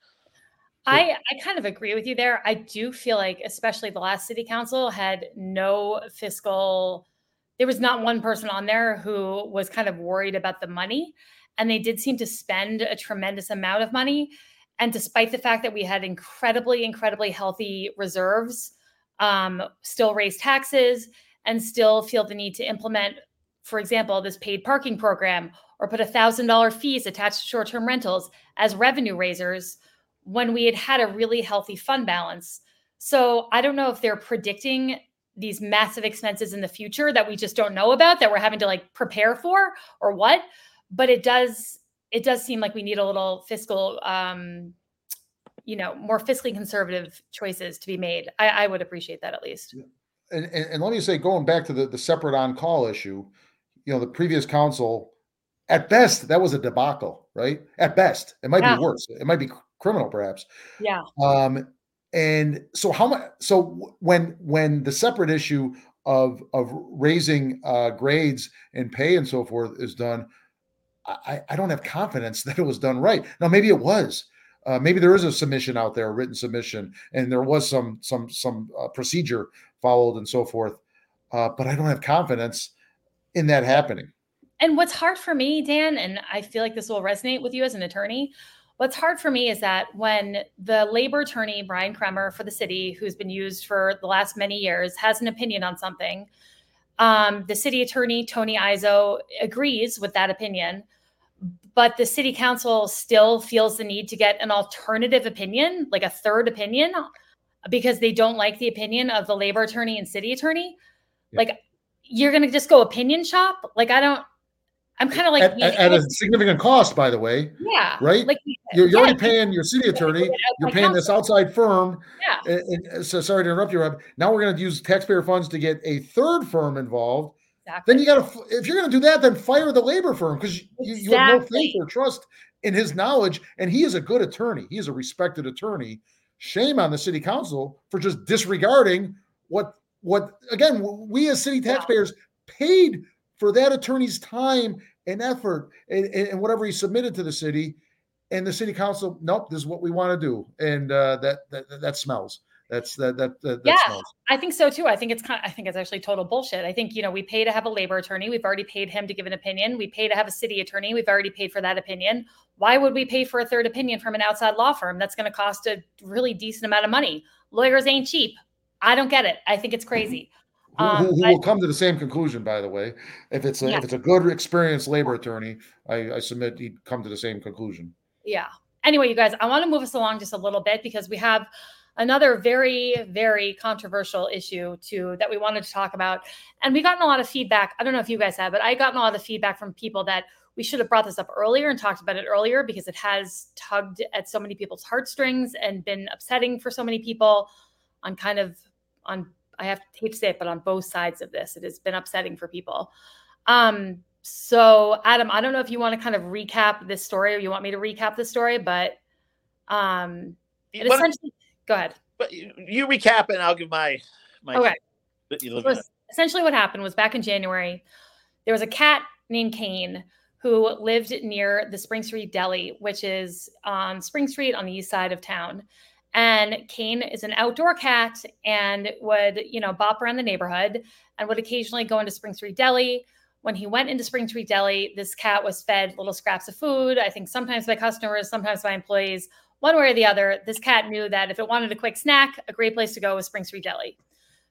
[SPEAKER 1] So, I, I kind of agree with you there. I do feel like, especially the last city council had no fiscal, there was not one person on there who was kind of worried about the money. And they did seem to spend a tremendous amount of money. And despite the fact that we had incredibly, incredibly healthy reserves, um, still raise taxes and still feel the need to implement, for example, this paid parking program or put $1,000 fees attached to short term rentals as revenue raisers when we had had a really healthy fund balance. So I don't know if they're predicting these massive expenses in the future that we just don't know about that we're having to like prepare for or what but it does it does seem like we need a little fiscal um you know more fiscally conservative choices to be made. I, I would appreciate that at least
[SPEAKER 2] and, and, and let me say going back to the, the separate on call issue you know the previous council at best that was a debacle right at best it might yeah. be worse it might be criminal perhaps
[SPEAKER 1] yeah
[SPEAKER 2] um and so how much so when when the separate issue of of raising uh grades and pay and so forth is done I, I don't have confidence [laughs] that it was done right. Now, maybe it was. Uh, maybe there is a submission out there, a written submission, and there was some some some uh, procedure followed and so forth. Uh, but I don't have confidence in that happening.
[SPEAKER 1] And what's hard for me, Dan, and I feel like this will resonate with you as an attorney. What's hard for me is that when the labor attorney, Brian Kremer, for the city, who's been used for the last many years, has an opinion on something, um, the city attorney, Tony Izzo, agrees with that opinion, but the city council still feels the need to get an alternative opinion, like a third opinion, because they don't like the opinion of the labor attorney and city attorney. Yeah. Like, you're going to just go opinion shop? Like, I don't. I'm kind of like
[SPEAKER 2] at, at, a significant cost, by the way.
[SPEAKER 1] Yeah.
[SPEAKER 2] Right. Like you're, you're yeah, already paying your city attorney. You're paying this outside firm.
[SPEAKER 1] Yeah.
[SPEAKER 2] And, and, so sorry to interrupt you, Rob. Now we're going to use taxpayer funds to get a third firm involved. Exactly. Then you got to, if you're going to do that, then fire the labor firm because you, exactly. you have no faith or trust in his knowledge. And he is a good attorney. He is a respected attorney. Shame on the city council for just disregarding what what again we as city taxpayers yeah. paid for that attorney's time and effort and, and, whatever he submitted to the city and the city council nope this is what we want to do and uh, that, that that smells that's that that, that
[SPEAKER 1] yeah i think so too. I think it's kind of, i think it's actually total bullshit. I think you know we pay to have a labor attorney. We've already paid him to give an opinion. We pay to have a city attorney. We've already paid for that opinion. Why would we pay for a third opinion from an outside law firm that's going to cost a really decent amount of money? Lawyers ain't cheap. I don't get it. I think it's crazy.
[SPEAKER 2] Who, um, who, who will come to the same conclusion, by the way. If it's a yeah. if it's a good experienced labor attorney, I, I submit he'd come to the same conclusion.
[SPEAKER 1] Yeah. Anyway, you guys, I want to move us along just a little bit because we have another very very controversial issue too that we wanted to talk about and we gotten a lot of feedback i don't know if you guys have but i gotten a lot of feedback from people that we should have brought this up earlier and talked about it earlier because it has tugged at so many people's heartstrings and been upsetting for so many people on kind of on I have to hate to say it, but on both sides of this, it has been upsetting for people. Um, so Adam, I don't know if you want to kind of recap this story or you want me to recap the story, but um it essentially go ahead.
[SPEAKER 3] But you recap and I'll give my my
[SPEAKER 1] okay. So essentially what happened was back in January, there was a cat named Kane who lived near the Spring Street Deli, which is on Spring Street on the east side of town. And Kane is an outdoor cat and would, you know, bop around the neighborhood and would occasionally go into Spring Street Deli. When he went into Spring Street Deli, this cat was fed little scraps of food, I think sometimes by customers, sometimes by employees. One way or the other, this cat knew that if it wanted a quick snack, a great place to go was Spring Street Deli.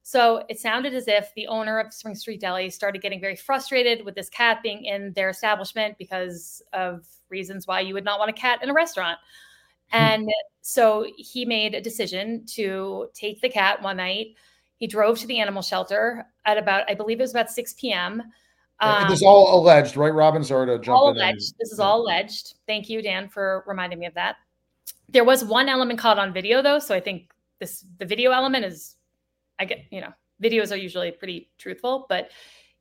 [SPEAKER 1] So it sounded as if the owner of Spring Street Deli started getting very frustrated with this cat being in their establishment because of reasons why you would not want a cat in a restaurant. Hmm. And so he made a decision to take the cat one night. He drove to the animal shelter at about, I believe it was about 6 p.m.
[SPEAKER 2] Um, this is all alleged, right, Robin? Sorry to jump
[SPEAKER 1] all in. Alleged. This is all alleged. Thank you, Dan, for reminding me of that. There was one element caught on video, though, so I think this the video element is, I get, you know, videos are usually pretty truthful. But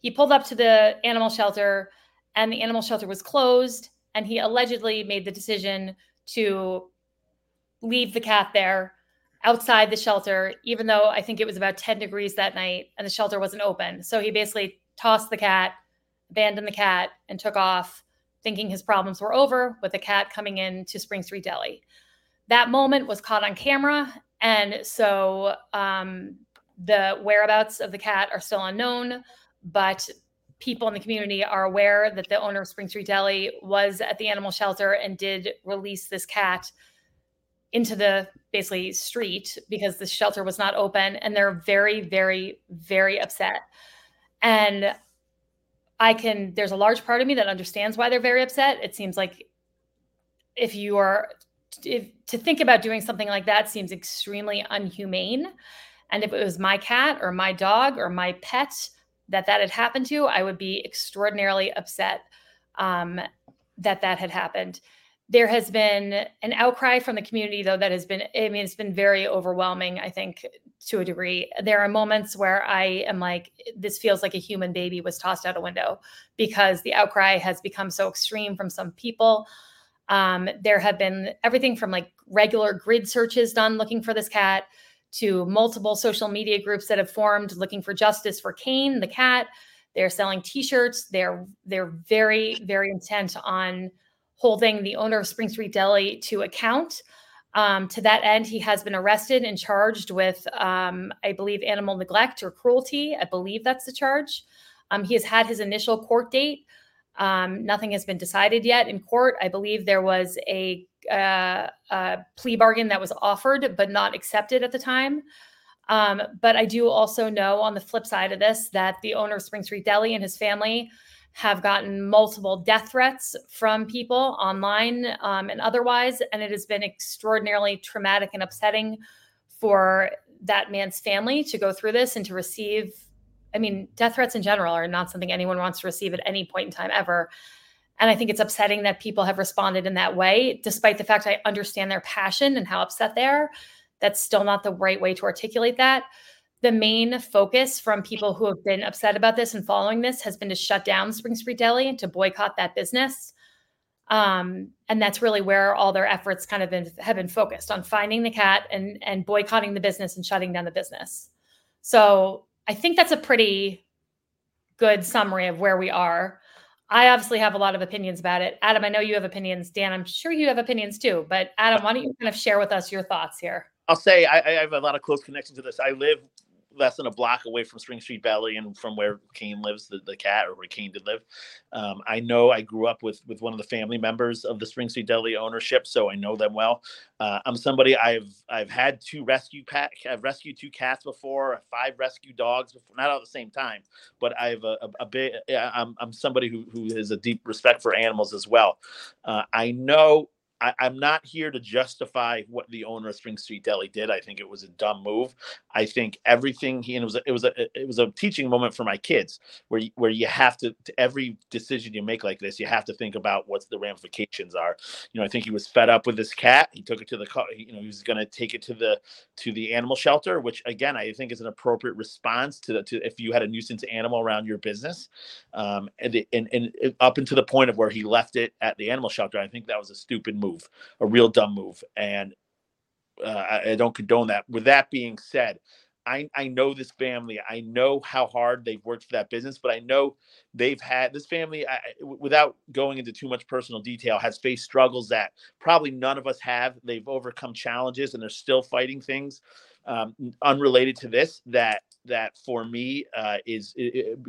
[SPEAKER 1] he pulled up to the animal shelter, and the animal shelter was closed, and he allegedly made the decision to leave the cat there outside the shelter, even though I think it was about 10 degrees that night and the shelter wasn't open. So he basically tossed the cat, abandoned the cat, and took off, thinking his problems were over with a cat coming in to Spring Street Deli. That moment was caught on camera. And so um, the whereabouts of the cat are still unknown, but people in the community are aware that the owner of Spring Street Deli was at the animal shelter and did release this cat into the basically street because the shelter was not open and they're very very very upset and i can there's a large part of me that understands why they're very upset it seems like if you are if, to think about doing something like that seems extremely unhumane And if it was my cat or my dog or my pet that that had happened to, I would be extraordinarily upset um, that that had happened. There has been an outcry from the community, though, that has been, I mean, it's been very overwhelming, I think, to a degree. There are moments where I am like, this feels like a human baby was tossed out a window because the outcry has become so extreme from some people. Um, there have been everything from like regular grid searches done looking for this cat to multiple social media groups that have formed looking for justice for Kane, the cat. They're selling T-shirts. They're they're very very intent on holding the owner of Spring Street Deli to account. Um, to that end, he has been arrested and charged with, um, I believe, animal neglect or cruelty. I believe that's the charge. Um, he has had his initial court date. Um, nothing has been decided yet in court. I believe there was a, uh, a plea bargain that was offered but not accepted at the time. Um, but I do also know on the flip side of this that the owner of Spring Street Deli and his family have gotten multiple death threats from people online um, and otherwise. And it has been extraordinarily traumatic and upsetting for that man's family to go through this and to receive. I mean, death threats in general are not something anyone wants to receive at any point in time ever. And I think it's upsetting that people have responded in that way, despite the fact I understand their passion and how upset they are. That's still not the right way to articulate that the main focus from people who have been upset about this and following this has been to shut down Spring Street Deli and to boycott that business. Um, and that's really where all their efforts kind of been, have been focused on finding the cat and and boycotting the business and shutting down the business. So I think that's a pretty good summary of where we are. I obviously have a lot of opinions about it. Adam, I know you have opinions. Dan, I'm sure you have opinions too. But Adam, why don't you kind of share with us your thoughts here?
[SPEAKER 3] I'll say I, I have a lot of close connection to this. I live less than a block away from Spring Street Deli and from where Kane lives, the, the cat, or where Kane did live. Um, I know I grew up with with one of the family members of the Spring Street Deli ownership, so I know them well. Uh, I'm somebody I've I've had two rescue pack. I've rescued two cats before, five rescue dogs before, not all at the same time, but I've a, a, a bit. I'm I'm somebody who who has a deep respect for animals as well. Uh, I know I, am not here to justify what the owner of Spring Street Deli did. I think it was a dumb move. I think everything he and it was a, it was a it was a teaching moment for my kids where you, where you have to, to every decision you make like this, you have to think about what the ramifications are. You know, I think he was fed up with this cat. He took it to the you know he was going to take it to the to the animal shelter, which again I think is an appropriate response to the, to if you had a nuisance animal around your business, um, and, and and up into the point of where he left it at the animal shelter. I think that was a stupid move move, a real dumb move, and uh, I, I don't condone that. With that being said, I, I know this family. I know how hard they've worked for that business, but I know they've had this family, I, without going into too much personal detail, has faced struggles that probably none of us have. They've overcome challenges and they're still fighting things um, unrelated to this that that for me uh, is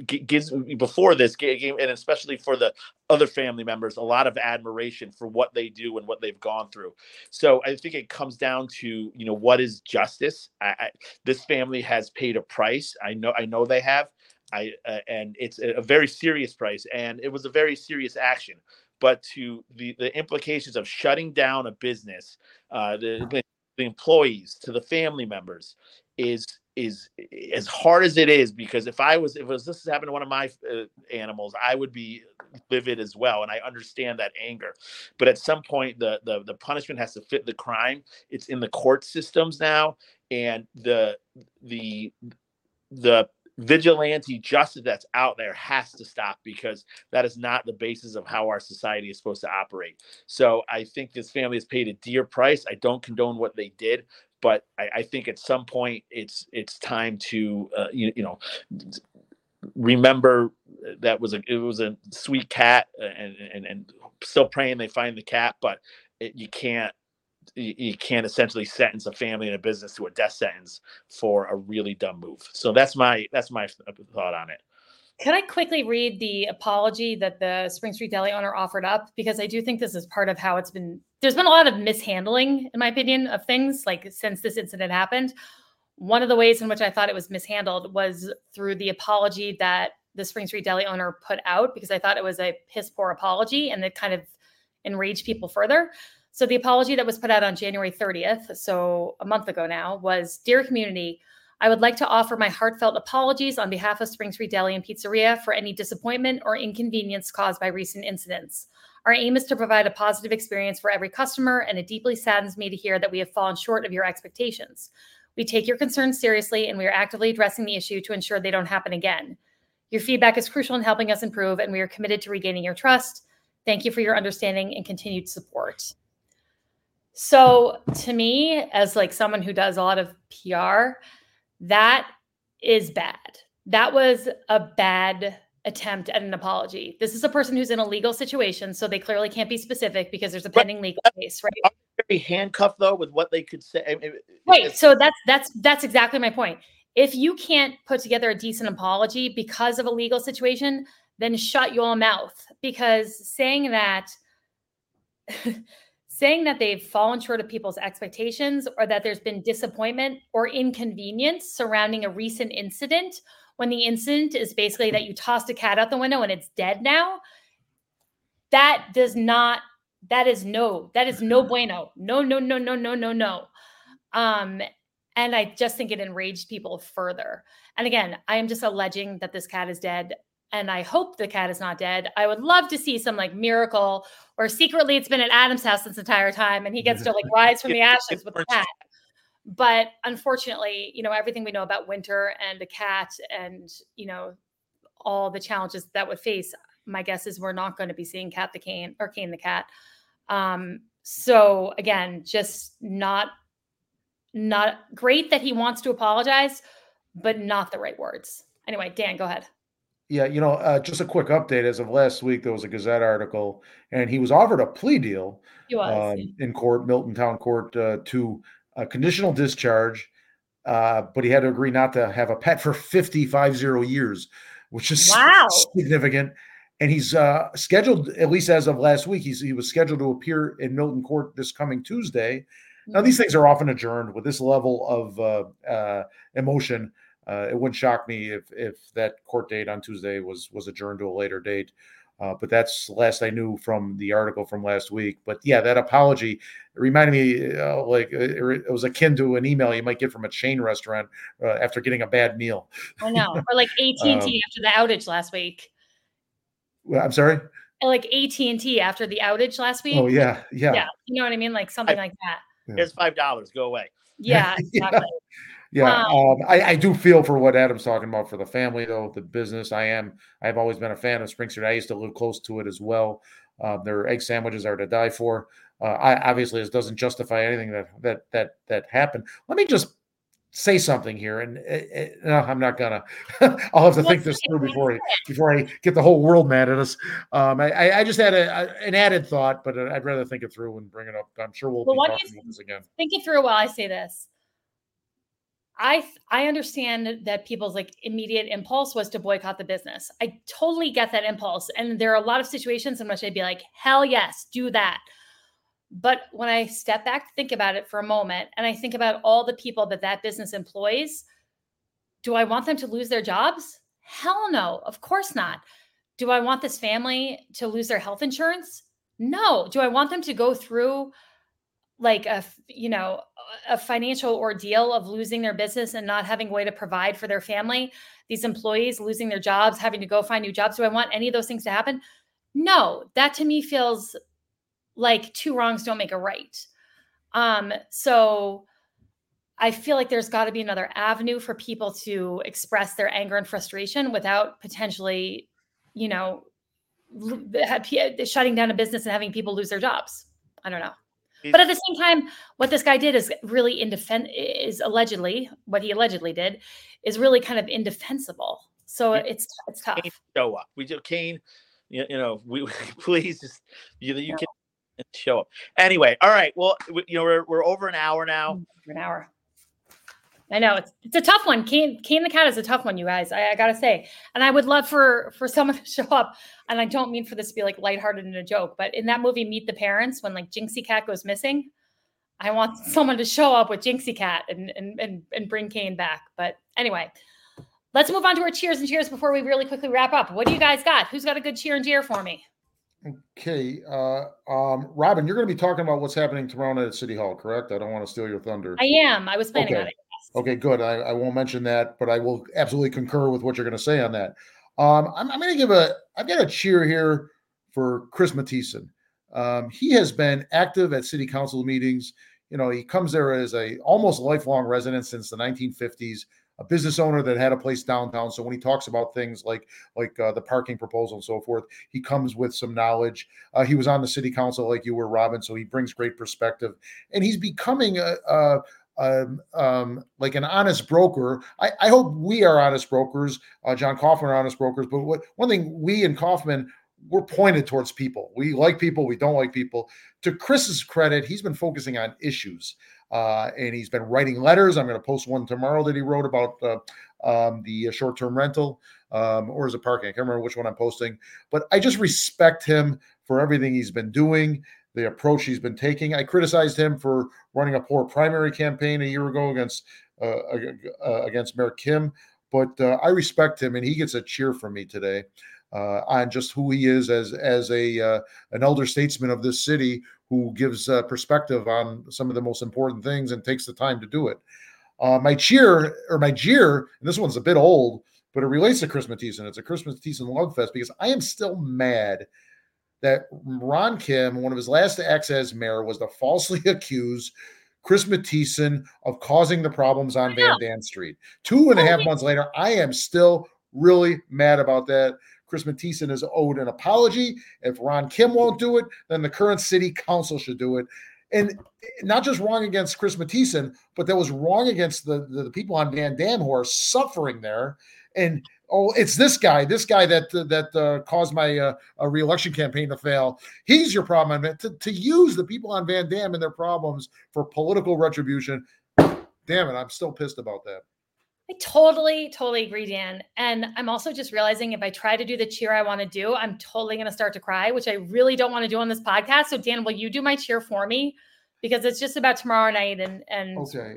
[SPEAKER 3] gives before this game and especially for the other family members a lot of admiration for what they do and what they've gone through. So i think it comes down to you know what is justice? I, I, this family has paid a price. I know i know they have. I uh, and it's a very serious price and it was a very serious action. But to the the implications of shutting down a business uh, the, the employees to the family members is is as hard as it is because if I was if was this has happened to one of my uh, animals, I would be livid as well, and I understand that anger. But at some point, the the the punishment has to fit the crime. It's in the court systems now, and the the the vigilante justice that's out there has to stop because that is not the basis of how our society is supposed to operate. So I think this family has paid a dear price. I don't condone what they did, but I, I think at some point it's it's time to uh, you, you know remember that was a it was a sweet cat and and, and still praying they find the cat, but it, you can't you can't essentially sentence a family and a business to a death sentence for a really dumb move. So that's my that's my thought on it.
[SPEAKER 1] Can I quickly read the apology that the Spring Street Deli owner offered up? Because I do think this is part of how it's been. There's been a lot of mishandling, in my opinion, of things like since this incident happened. One of the ways in which I thought it was mishandled was through the apology that the Spring Street Deli owner put out, because I thought it was a piss poor apology and it kind of enraged people further. So the apology that was put out on January 30th, so a month ago now, was Dear community, I would like to offer my heartfelt apologies on behalf of Spring Street Deli and Pizzeria for any disappointment or inconvenience caused by recent incidents. Our aim is to provide a positive experience for every customer, and it deeply saddens me to hear that we have fallen short of your expectations. We take your concerns seriously, and we are actively addressing the issue to ensure they don't happen again. Your feedback is crucial in helping us improve, and we are committed to regaining your trust. Thank you for your understanding and continued support. So, to me, as like someone who does a lot of PR, that is bad. That was a bad attempt at an apology. This is a person who's in a legal situation, so they clearly can't be specific because there's a pending legal case, right?
[SPEAKER 3] Very handcuffed though with what they could say.
[SPEAKER 1] Right. So that's that's that's exactly my point. If you can't put together a decent apology because of a legal situation, then shut your mouth because saying that [laughs] saying that they've fallen short of people's expectations or that there's been disappointment or inconvenience surrounding a recent incident when the incident is basically that you tossed a cat out the window and it's dead now that does not that is no that is no bueno. No no no no no no no. Um and i just think it enraged people further. And again i am just alleging that this cat is dead and I hope the cat is not dead. I would love to see some like miracle or secretly it's been at Adam's house this entire time and he gets to like [laughs] rise from the ashes with the cat. But unfortunately, you know, everything we know about winter and the cat and, you know, all the challenges that would face, my guess is we're not going to be seeing Cat the Kane or Kane the cat. Um, so again, just not not great that he wants to apologize, but not the right words. Anyway, Dan, go ahead.
[SPEAKER 2] Yeah, you know, uh, just a quick update. As of last week, there was a Gazette article, and he was offered a plea deal
[SPEAKER 1] um,
[SPEAKER 2] in court, Milton Town Court, uh, to a conditional discharge, uh, but he had to agree not to have a pet for 55 zero years, which is
[SPEAKER 1] wow.
[SPEAKER 2] significant. And he's uh, scheduled, at least as of last week, he's, he was scheduled to appear in Milton Court this coming Tuesday. Now, these mm-hmm. things are often adjourned with this level of uh, uh, emotion uh, it wouldn't shock me if if that court date on Tuesday was was adjourned to a later date. Uh, but that's last I knew from the article from last week. But yeah, that apology reminded me uh, like uh, it was akin to an email you might get from a chain restaurant uh, after getting a bad meal.
[SPEAKER 1] I know, or like [laughs] AT and T um, after the outage last week.
[SPEAKER 2] Well, I'm sorry.
[SPEAKER 1] Like AT and T after the outage last week.
[SPEAKER 2] Oh yeah, yeah,
[SPEAKER 1] yeah. You know what I mean? Like something I, like that.
[SPEAKER 3] Here's five dollars. Go away.
[SPEAKER 1] Yeah, [laughs] exactly. Yeah.
[SPEAKER 2] Yeah, um, I, I, do feel for what Adam's talking about for the family, though the business. I am. I've always been a fan of Spring Street. I used to live close to it as well. Uh, their egg sandwiches are to die for. Uh, I obviously this doesn't justify anything that that that that happened. Let me just say something here, and uh, no, I'm not gonna. [laughs] I'll have to think this through before I before I get the whole world mad at us. Um, I, I just had a, a, an added thought, but I'd rather think it through and bring it up. I'm sure we'll, well be talking about this again.
[SPEAKER 1] Think it through while I say this. I I understand that people's like immediate impulse was to boycott the business. I totally get that impulse, and there are a lot of situations in which I'd be like, "Hell yes, do that." But when I step back think about it for a moment, and I think about all the people that that business employs, do I want them to lose their jobs? Hell no, of course not. Do I want this family to lose their health insurance? No. Do I want them to go through like a you know a financial ordeal of losing their business and not having a way to provide for their family these employees losing their jobs having to go find new jobs. Do i want any of those things to happen? No that to me feels like two wrongs don't make a right. Um so i feel like there's got to be another avenue for people to express their anger and frustration without potentially you know shutting down a business and having people lose their jobs. I don't know but at the same time, what this guy did is really indefensible. Is allegedly what he allegedly did is really kind of indefensible. So it's it's tough.
[SPEAKER 3] Show up. We do Kane. You, you know, we [laughs] please just you you can show up. Anyway, all right. Well, you know, we're we're over an hour now.
[SPEAKER 1] An hour. I know it's it's a tough one. Kane Kane the cat is a tough one, you guys. I, I, gotta say, and I would love for for someone [laughs] to show up. And I don't mean for this to be like lighthearted and a joke, but in that movie, Meet the Parents, when like Jinxie Cat goes missing, I want [laughs] someone to show up with Jinxie Cat and and and, and bring Kane back. But anyway, let's move on to our cheers and cheers before we really quickly wrap up. What do you guys got? Who's got a good cheer and cheer for me?
[SPEAKER 2] Okay, uh, um, Robin, you're going to be talking about what's happening tomorrow night at City Hall, correct? I don't want to steal your thunder.
[SPEAKER 1] I am. I was planning okay. on it.
[SPEAKER 2] Okay, good. I, I won't mention that, but I will absolutely concur with what you're going to say on that. Um, I'm, I'm going to give a, I've got a cheer here for Chris Mathiesen. Um, he has been active at city council meetings. You know, he comes there as a almost lifelong resident since the 1950s, a business owner that had a place downtown. So when he talks about things like like uh, the parking proposal and so forth, he comes with some knowledge. Uh, he was on the city council like you were, Robin, so he brings great perspective, and he's becoming a, a um, um, like an honest broker. I, I, hope we are honest brokers. Uh, John Kaufman are honest brokers. But what, one thing we and Kaufman we're pointed towards people. We like people. We don't like people. To Chris's credit, he's been focusing on issues, uh, and he's been writing letters. I'm going to post one tomorrow that he wrote about uh, um, the short-term rental, um, or is it parking? I can't remember which one I'm posting. But I just respect him for everything he's been doing the approach he's been taking. I criticized him for running a poor primary campaign a year ago against uh, uh, against Mayor Kim, but uh, I respect him, and he gets a cheer from me today uh, on just who he is as as a uh, an elder statesman of this city who gives uh, perspective on some of the most important things and takes the time to do it. my cheer or my jeer, and this one's a bit old, but it relates to Chris Mathiesen. It's a Chris Mathiesen love fest because I am still mad that Ron Kim, one of his last acts as mayor, was to falsely [laughs] accuse Chris Mathiesen of causing the problems on Van Dam Street. Two and a oh, half months later, I am still really mad about that. Chris Mathiesen is owed an apology. If Ron Kim won't do it, then the current city council should do it. And not just wrong against Chris Mathiesen, but that was wrong against the, the, the people on Van Dam who are suffering there. And oh, it's this guy, this guy that that uh, caused my uh, reelection campaign to fail. He's your problem. I to, to use the people on Van Dam and their problems for political retribution. Damn it, I'm still pissed about that.
[SPEAKER 1] I totally, totally agree, Dan. And I'm also just realizing if I try to do the cheer I want to do, I'm totally going to start to cry, which I really don't want to do on this podcast. So, Dan, will you do my cheer for me? Because it's just about tomorrow night and and
[SPEAKER 2] okay.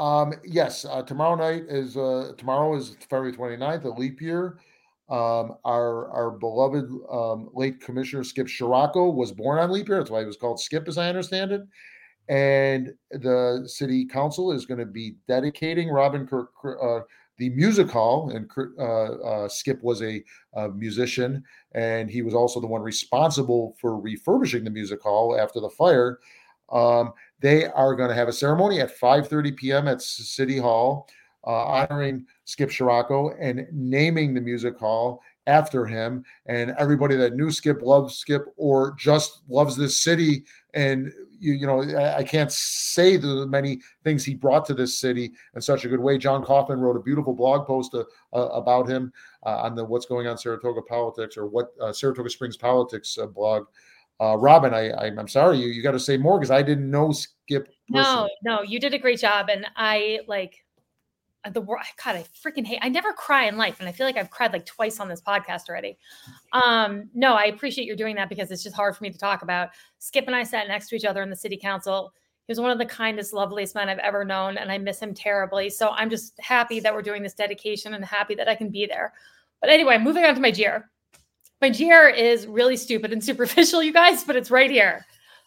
[SPEAKER 1] Um,
[SPEAKER 2] yes, uh, tomorrow night is uh, tomorrow is February 29th, a leap year. Um, our our beloved um, late Commissioner Skip Scirocco was born on leap year. That's why he was called Skip, as I understand it. And the city council is going to be dedicating Robin Kirk, uh, the music hall. And uh, uh, Skip was a, a, musician, and he was also the one responsible for refurbishing the music hall after the fire. Um, they are going to have a ceremony at 5:30 p.m. at City Hall, uh, honoring Skip Scirocco and naming the music hall after him. And everybody that knew Skip loves Skip or just loves this city. And you, you know, I, can't say the many things he brought to this city in such a good way. John Kaufman wrote a beautiful blog post uh, uh, about him uh, on the What's Going on Saratoga Politics or what uh, Saratoga Springs Politics uh, blog. Uh, Robin, I, I am sorry you you got to say more because I didn't know Skip.
[SPEAKER 1] Personally. No, no, you did a great job, and I like the word. God. I freaking hate. I never cry in life, and I feel like I've cried like twice on this podcast already. Um, no, I appreciate you doing that because it's just hard for me to talk about. Skip and I sat next to each other in the city council. He was one of the kindest, loveliest men I've ever known, and I miss him terribly. So I'm just happy that we're doing this dedication and happy that I can be there. But anyway, moving on to my jeer. My jeer is really stupid and [laughs] superficial, you guys, but it's right here.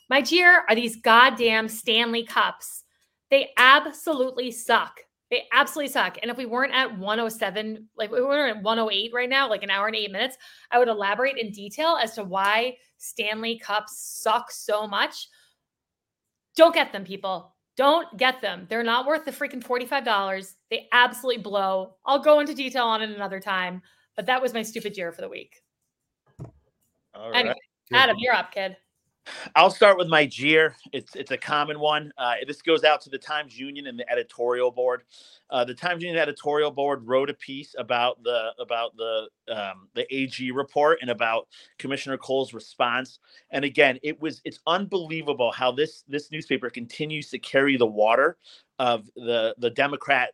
[SPEAKER 1] My jeer are these goddamn Stanley Cups. They absolutely suck. They absolutely suck. And if we weren't at 107, like we were at 108 right now, like an hour and eight minutes, I would elaborate in detail as to why Stanley Cups suck so much. Don't get them, people. Don't get them. They're not worth the freaking $45. They absolutely blow. I'll go into detail on it another time, but that was my stupid jeer for the week.
[SPEAKER 3] All right. Anyway,
[SPEAKER 1] Adam, you're up, kid.
[SPEAKER 3] I'll start with my jeer. It's it's a common one. Uh, this goes out to the Times Union and the editorial board. Uh, the Times Union editorial board wrote a piece about the about the um, the AG report and about Commissioner Coll's response. And again, it was it's unbelievable how this this newspaper continues to carry the water of the the Democrat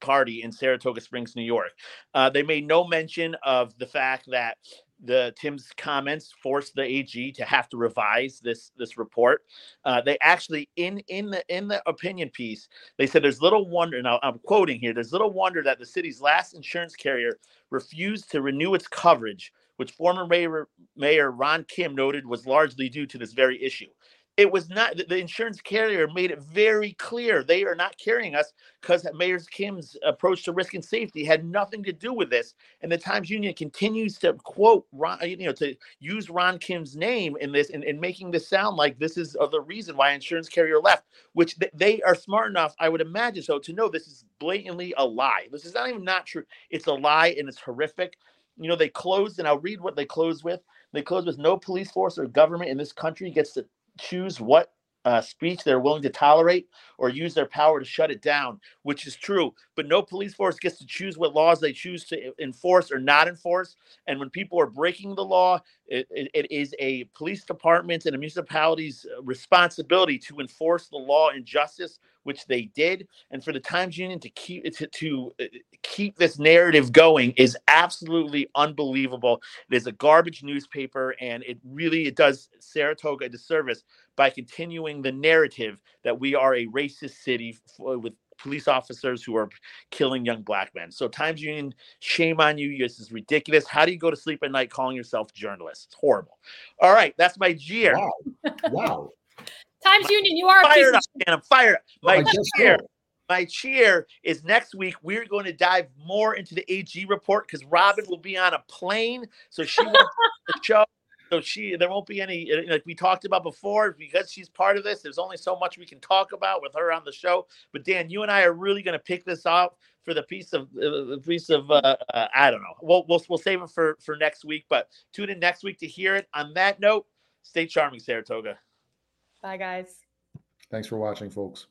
[SPEAKER 3] Party in Saratoga Springs, New York. Uh, they made no mention of the fact that the Tim's comments forced the AG to have to revise this this report. Uh, they actually in in the in the opinion piece they said there's little wonder. Now I'm quoting here. There's little wonder that the city's last insurance carrier refused to renew its coverage, which former Mayor Mayor Ron Kim noted was largely due to this very issue. It was not the insurance carrier made it very clear they are not carrying us because Mayor Kim's approach to risk and safety had nothing to do with this. And the Times Union continues to quote Ron, you know, to use Ron Kim's name in this and, and making this sound like this is uh, the reason why insurance carrier left, which th- they are smart enough, I would imagine so, to know this is blatantly a lie. This is not even not true. It's a lie and it's horrific. You know, they closed, and I'll read what they closed with. They closed with no police force or government in this country gets to choose what uh, speech they're willing to tolerate or use their power to shut it down, which is true. But no police force gets to choose what laws they choose to enforce or not enforce. And when people are breaking the law, it, it, it is a police department and a municipality's uh, responsibility to enforce the law and justice, which they did. And for the Times Union to keep to, to uh, keep this narrative going is absolutely unbelievable. It is a garbage newspaper, and it really it does Saratoga a disservice by continuing the narrative that we are a racist city f- with police officers who are killing young black men. So Times Union, shame on you. This is ridiculous. How do you go to sleep at night calling yourself journalist? It's horrible. All right, that's my jeer.
[SPEAKER 2] Wow. Wow. [laughs]
[SPEAKER 1] Times Union, you are
[SPEAKER 3] fired up, and I'm fired oh, up. My cheer.
[SPEAKER 2] So.
[SPEAKER 3] My cheer is next week. We're going to dive more into the AG report because Robin will be on a plane, so she won't the show. So she, there won't be any like we talked about before because she's part of this. There's only so much we can talk about with her on the show. But Dan, you and I are really going to pick this up for the piece of uh, the piece of uh, uh, I don't know. We'll, we'll we'll save it for for next week. But tune in next week to hear it. On that note, stay charming, Saratoga.
[SPEAKER 1] Bye, guys.
[SPEAKER 2] Thanks for watching, folks.